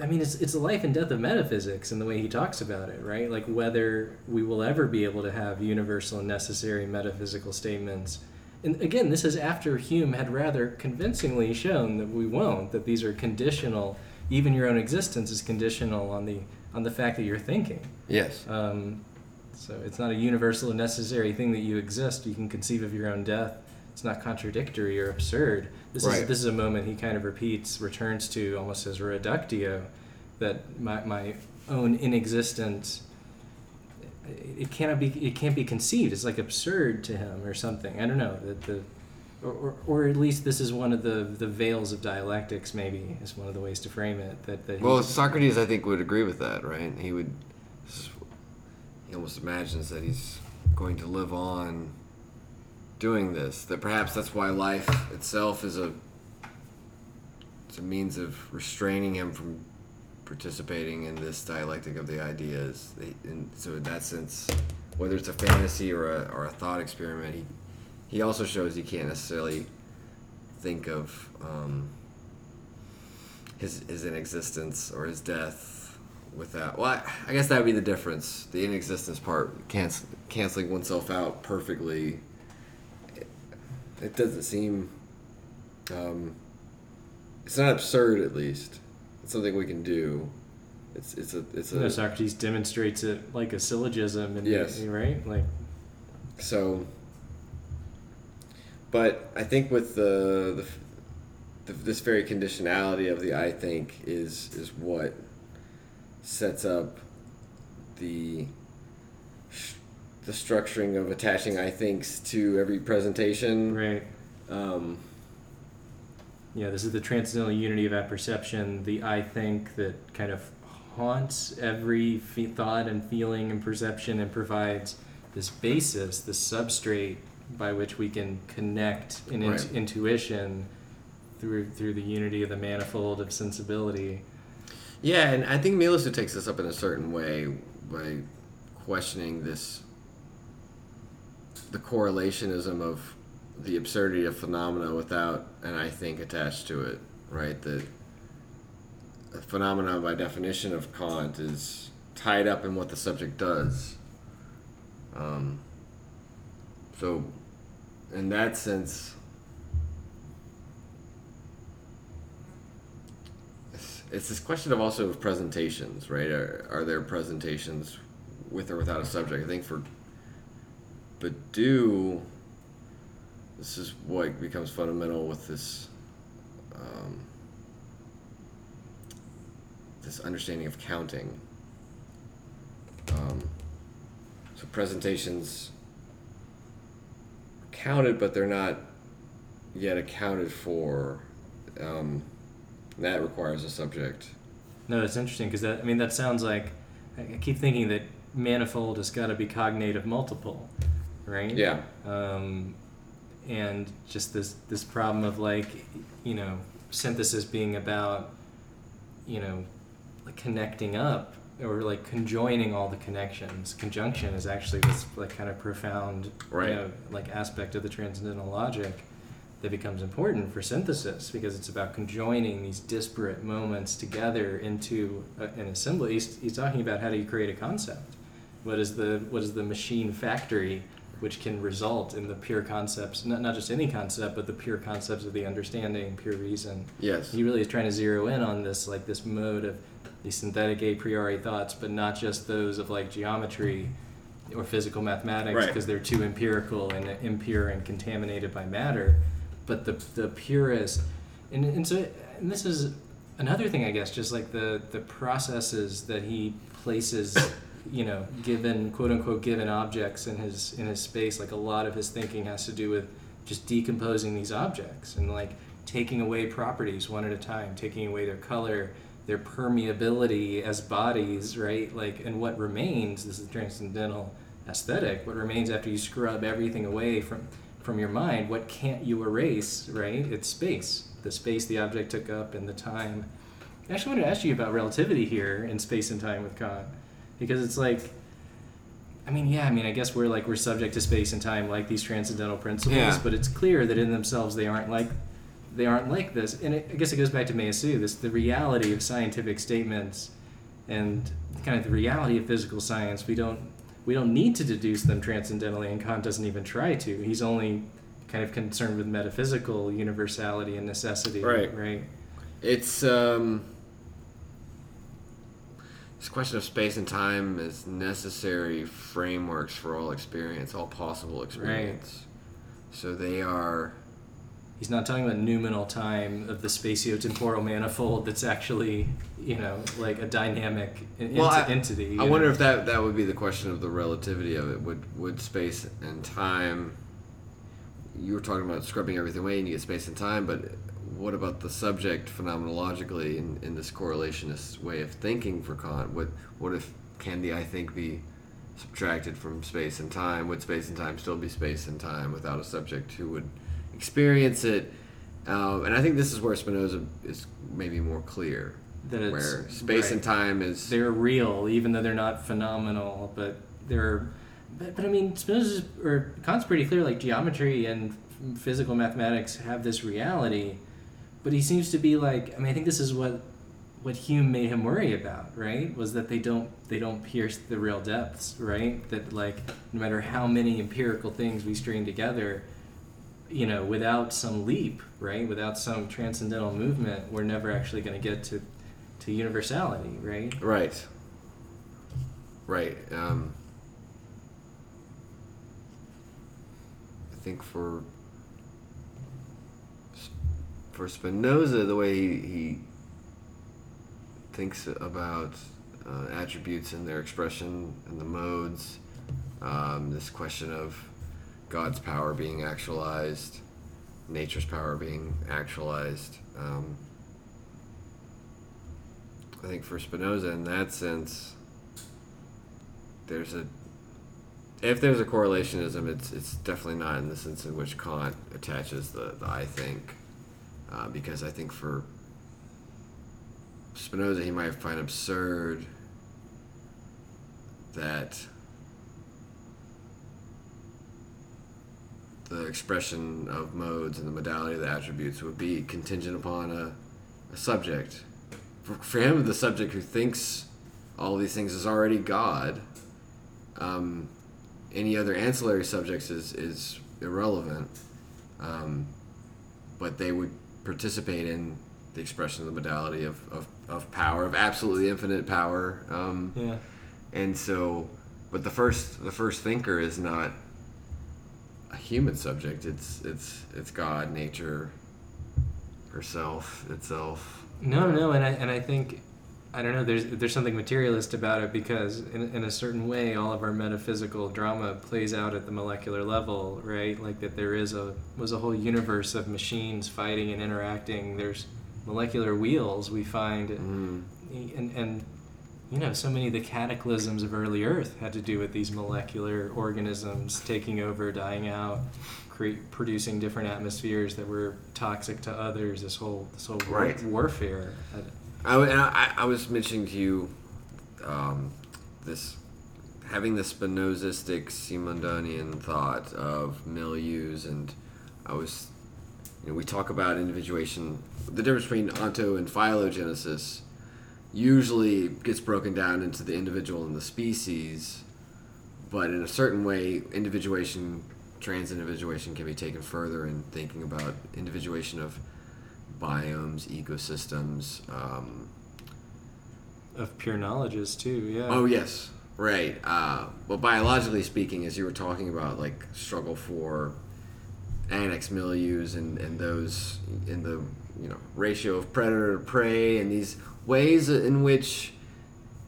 I mean it's it's the life and death of metaphysics and the way he talks about it, right? Like whether we will ever be able to have universal and necessary metaphysical statements. And again, this is after Hume had rather convincingly shown that we won't, that these are conditional, even your own existence is conditional on the on the fact that you're thinking. Yes. Um, so it's not a universal and necessary thing that you exist. You can conceive of your own death it's not contradictory or absurd. This right. is this is a moment he kind of repeats, returns to almost as reductio, that my, my own inexistence it cannot be it can't be conceived. It's like absurd to him or something. I don't know that the or, or, or, at least this is one of the, the veils of dialectics maybe is one of the ways to frame it that, that well socrates i think would agree with that right he would he almost imagines that he's going to live on doing this. That perhaps that's why life itself is a it's a means of restraining him from participating in this dialectic of the ideas. And so in that sense, whether it's a fantasy or a, or a thought experiment, he he also shows he can't necessarily think of um, his his inexistence or his death without. Well, I, I guess that would be the difference. The inexistence part, cancel, canceling oneself out perfectly it doesn't seem. Um, it's not absurd, at least. It's something we can do. It's it's a it's a. No, Socrates demonstrates it like a syllogism, and yes, right, like. So. But I think with the, the, the this very conditionality of the I think is is what sets up the the structuring of attaching I thinks to every presentation. Right. Um, yeah, this is the transcendental unity of apperception, the I think that kind of haunts every fe- thought and feeling and perception and provides this basis, this substrate by which we can connect in right. intuition through through the unity of the manifold of sensibility. Yeah, and I think Meillassoux takes this up in a certain way by questioning this the correlationism of the absurdity of phenomena without an I think attached to it, right? The a phenomena by definition of Kant is tied up in what the subject does. Um, so, in that sense, it's, it's this question of also of presentations, right? Are, are there presentations with or without a subject? I think for Badiou, this is what becomes fundamental with this um, this understanding of counting. Um, so presentations counted, but they're not yet accounted for. Um, that requires a subject. No, it's interesting because that I mean that sounds like I keep thinking that manifold has got to be cognate of multiple, right? Yeah. Um, and just this this problem of like you know synthesis being about you know like connecting up or like conjoining all the connections conjunction is actually this like kind of profound Right. you know, like aspect of the transcendental logic that becomes important for synthesis because it's about conjoining these disparate moments together into a, an assembly he's, he's talking about how do you create a concept what is the what is the machine factory which can result in the pure concepts not, not just any concept but the pure concepts of the understanding pure reason Yes. he really is trying to zero in on this like this mode of these synthetic a priori thoughts but not just those of like geometry or physical mathematics Right. because they're too empirical and impure and contaminated by matter but the the purest and, and so and this is another thing i guess just like the the processes that he places you know given quote unquote given objects in his in his space like a lot of his thinking has to do with just decomposing these objects and like taking away properties one at a time taking away their color their permeability as bodies right? Like and what remains this is transcendental aesthetic what remains after you scrub everything away from from your mind what can't you erase right? It's space the space the object took up and the time. I actually wanted to ask you about relativity here in space and time with Kant because it's like I mean yeah I mean I guess we're like we're subject to space and time like these transcendental principles Yeah. but it's clear that in themselves they aren't like they aren't like this and it, I guess it goes back to Meillassoux this the reality of scientific statements and kind of the reality of physical science we don't we don't need to deduce them transcendentally and Kant doesn't even try to he's only kind of concerned with metaphysical universality and necessity Right. right It's um, this question of space and time is necessary frameworks for all experience, all possible experience. Right. So they are He's not talking about noumenal time of the spatio-temporal manifold that's actually, you know, like a dynamic Well, enti- I- entity. I wonder if that that would be the question of the relativity of it. Would would space and time? You were talking about scrubbing everything away and you get space and time, but what about the subject phenomenologically in, in this correlationist way of thinking for Kant? What what if can the I think be subtracted from space and time? Would space and time still be space and time without a subject who would experience it? Um, and I think this is where Spinoza is maybe more clear, that it's, where space right. and time is they're real, even though they're not phenomenal, but they're. But, but I mean, Spinoza's or Kant's pretty clear. Like geometry and physical mathematics have this reality, but he seems to be like. I mean, I think this is what what Hume made him worry about, right? Was that they don't they don't pierce the real depths, right? That like no matter how many empirical things we string together, you know, without some leap, right? Without some transcendental movement, we're never actually going to get to to universality, right? Right. Right. Um, I think for for Spinoza, the way he, he thinks about uh, attributes and their expression and the modes, um, this question of God's power being actualized, nature's power being actualized. Um, I think for Spinoza, in that sense, there's a if there's a correlationism, it's it's definitely not in the sense in which Kant attaches the, the I think. Uh, because I think for Spinoza, he might find absurd that the expression of modes and the modality of the attributes would be contingent upon a, a subject. For, for him, the subject who thinks all these things is already God. Um, any other ancillary subjects is, is irrelevant. Um, but they would participate in the expression of the modality of, of, of power, of absolutely infinite power. Um, Yeah. and so, but the first the first thinker is not a human subject. It's it's it's God, nature, herself, itself. No, no, and I and I think I don't know. There's there's something materialist about it because in in a certain way, all of our metaphysical drama plays out at the molecular level, right? Like that there is a was a whole universe of machines fighting and interacting. There's molecular wheels we find, Mm. and and you know so many of the cataclysms of early Earth had to do with these molecular organisms taking over, dying out. Create, producing different atmospheres that were toxic to others. This whole this whole Right. warfare. I, I, I was mentioning to you um, this having the Spinozistic Simondonian thought of milieus, and I was, you know, we talk about individuation. The difference between onto and phylogenesis usually gets broken down into the individual and the species, but in a certain way, individuation, trans individuation, can be taken further in thinking about individuation of biomes, ecosystems. Um, of pure knowledges too. Yeah. oh yes, right. Uh, well, biologically speaking, as you were talking about, like struggle for annex milieus and, and those in the you know ratio of predator to prey and these ways in which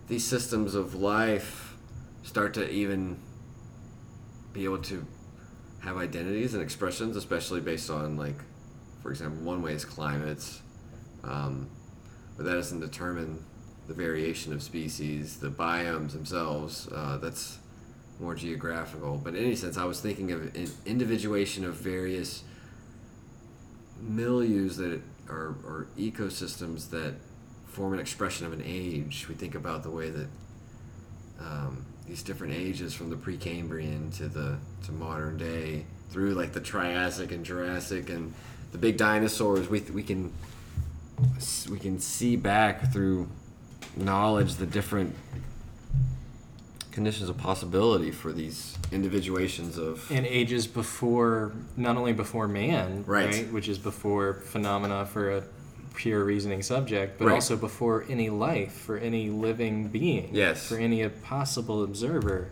these systems of life start to even be able to have identities and expressions, especially based on like, for example, one way is climates, um, but that doesn't determine the variation of species, the biomes themselves. Uh, that's more geographical. But in any sense, I was thinking of in- individuation of various milieus that are or ecosystems that form an expression of an age. We think about the way that um, these different ages from the Precambrian to the to modern day through like the Triassic and Jurassic and the big dinosaurs. We we can we can see back through knowledge the different conditions of possibility for these individuations of and ages before, not only before man, Right. which is before phenomena for a pure reasoning subject, but Right. also before any life for any living being. Yes. For any possible observer,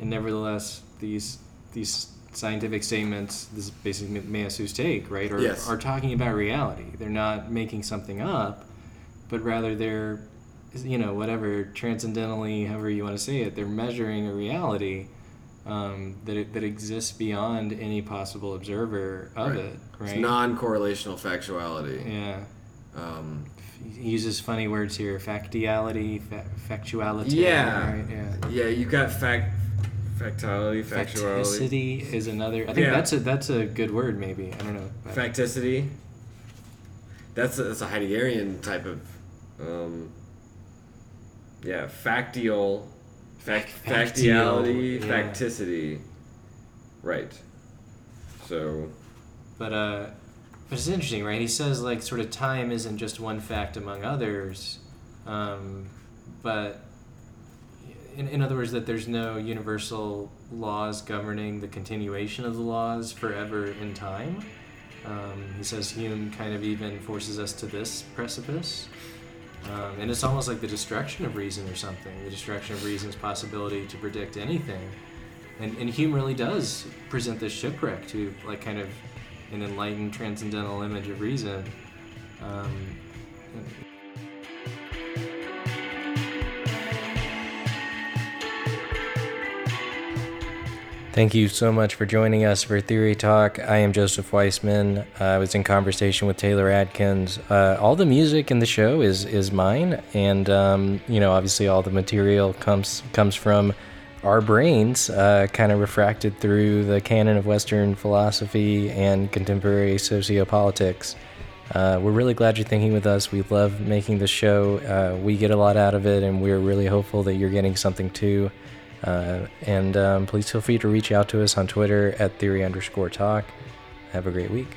and nevertheless, these these scientific statements, this is basically Meillassoux's take, right, are, Yes. are talking about reality. They're not making something up, but rather they're, you know, whatever transcendentally, however you want to say it, they're measuring a reality um, that it, that exists beyond any possible observer of Right. it, right? It's non-correlational factuality. yeah. Um, He uses funny words here: factiality, fa- factuality. Yeah. Right? Yeah. yeah, you got fact, factality, factuality, Facticity is another. I think Yeah. that's a that's a good word. Maybe I don't know. but- facticity. That's a, that's a Heideggerian type of, um, yeah, factial, fact, Fac- factiality, factial, yeah. facticity. Right. So But uh, but it's interesting, right? He says like sort of time isn't just one fact among others, um, but in, in other words, that there's no universal laws governing the continuation of the laws forever in time. Um, he says Hume kind of even forces us to this precipice. Um, and it's almost like the destruction of reason or something, the destruction of reason's possibility to predict anything. And, and Hume really does present this shipwreck to like kind of an enlightened transcendental image of reason. Um, and- Thank you so much for joining us for Theory Talk. I am Joseph Weissman. Uh, I was in conversation with Taylor Adkins. Uh, all the music in the show is is mine, and um, you know, obviously, all the material comes comes from our brains, uh, kind of refracted through the canon of Western philosophy and contemporary sociopolitics. Uh, we're really glad you're thinking with us. We love making the show. Uh, we get a lot out of it, and we're really hopeful that you're getting something too. Uh, and um, please feel free to reach out to us on Twitter at theory underscore talk. Have a great week.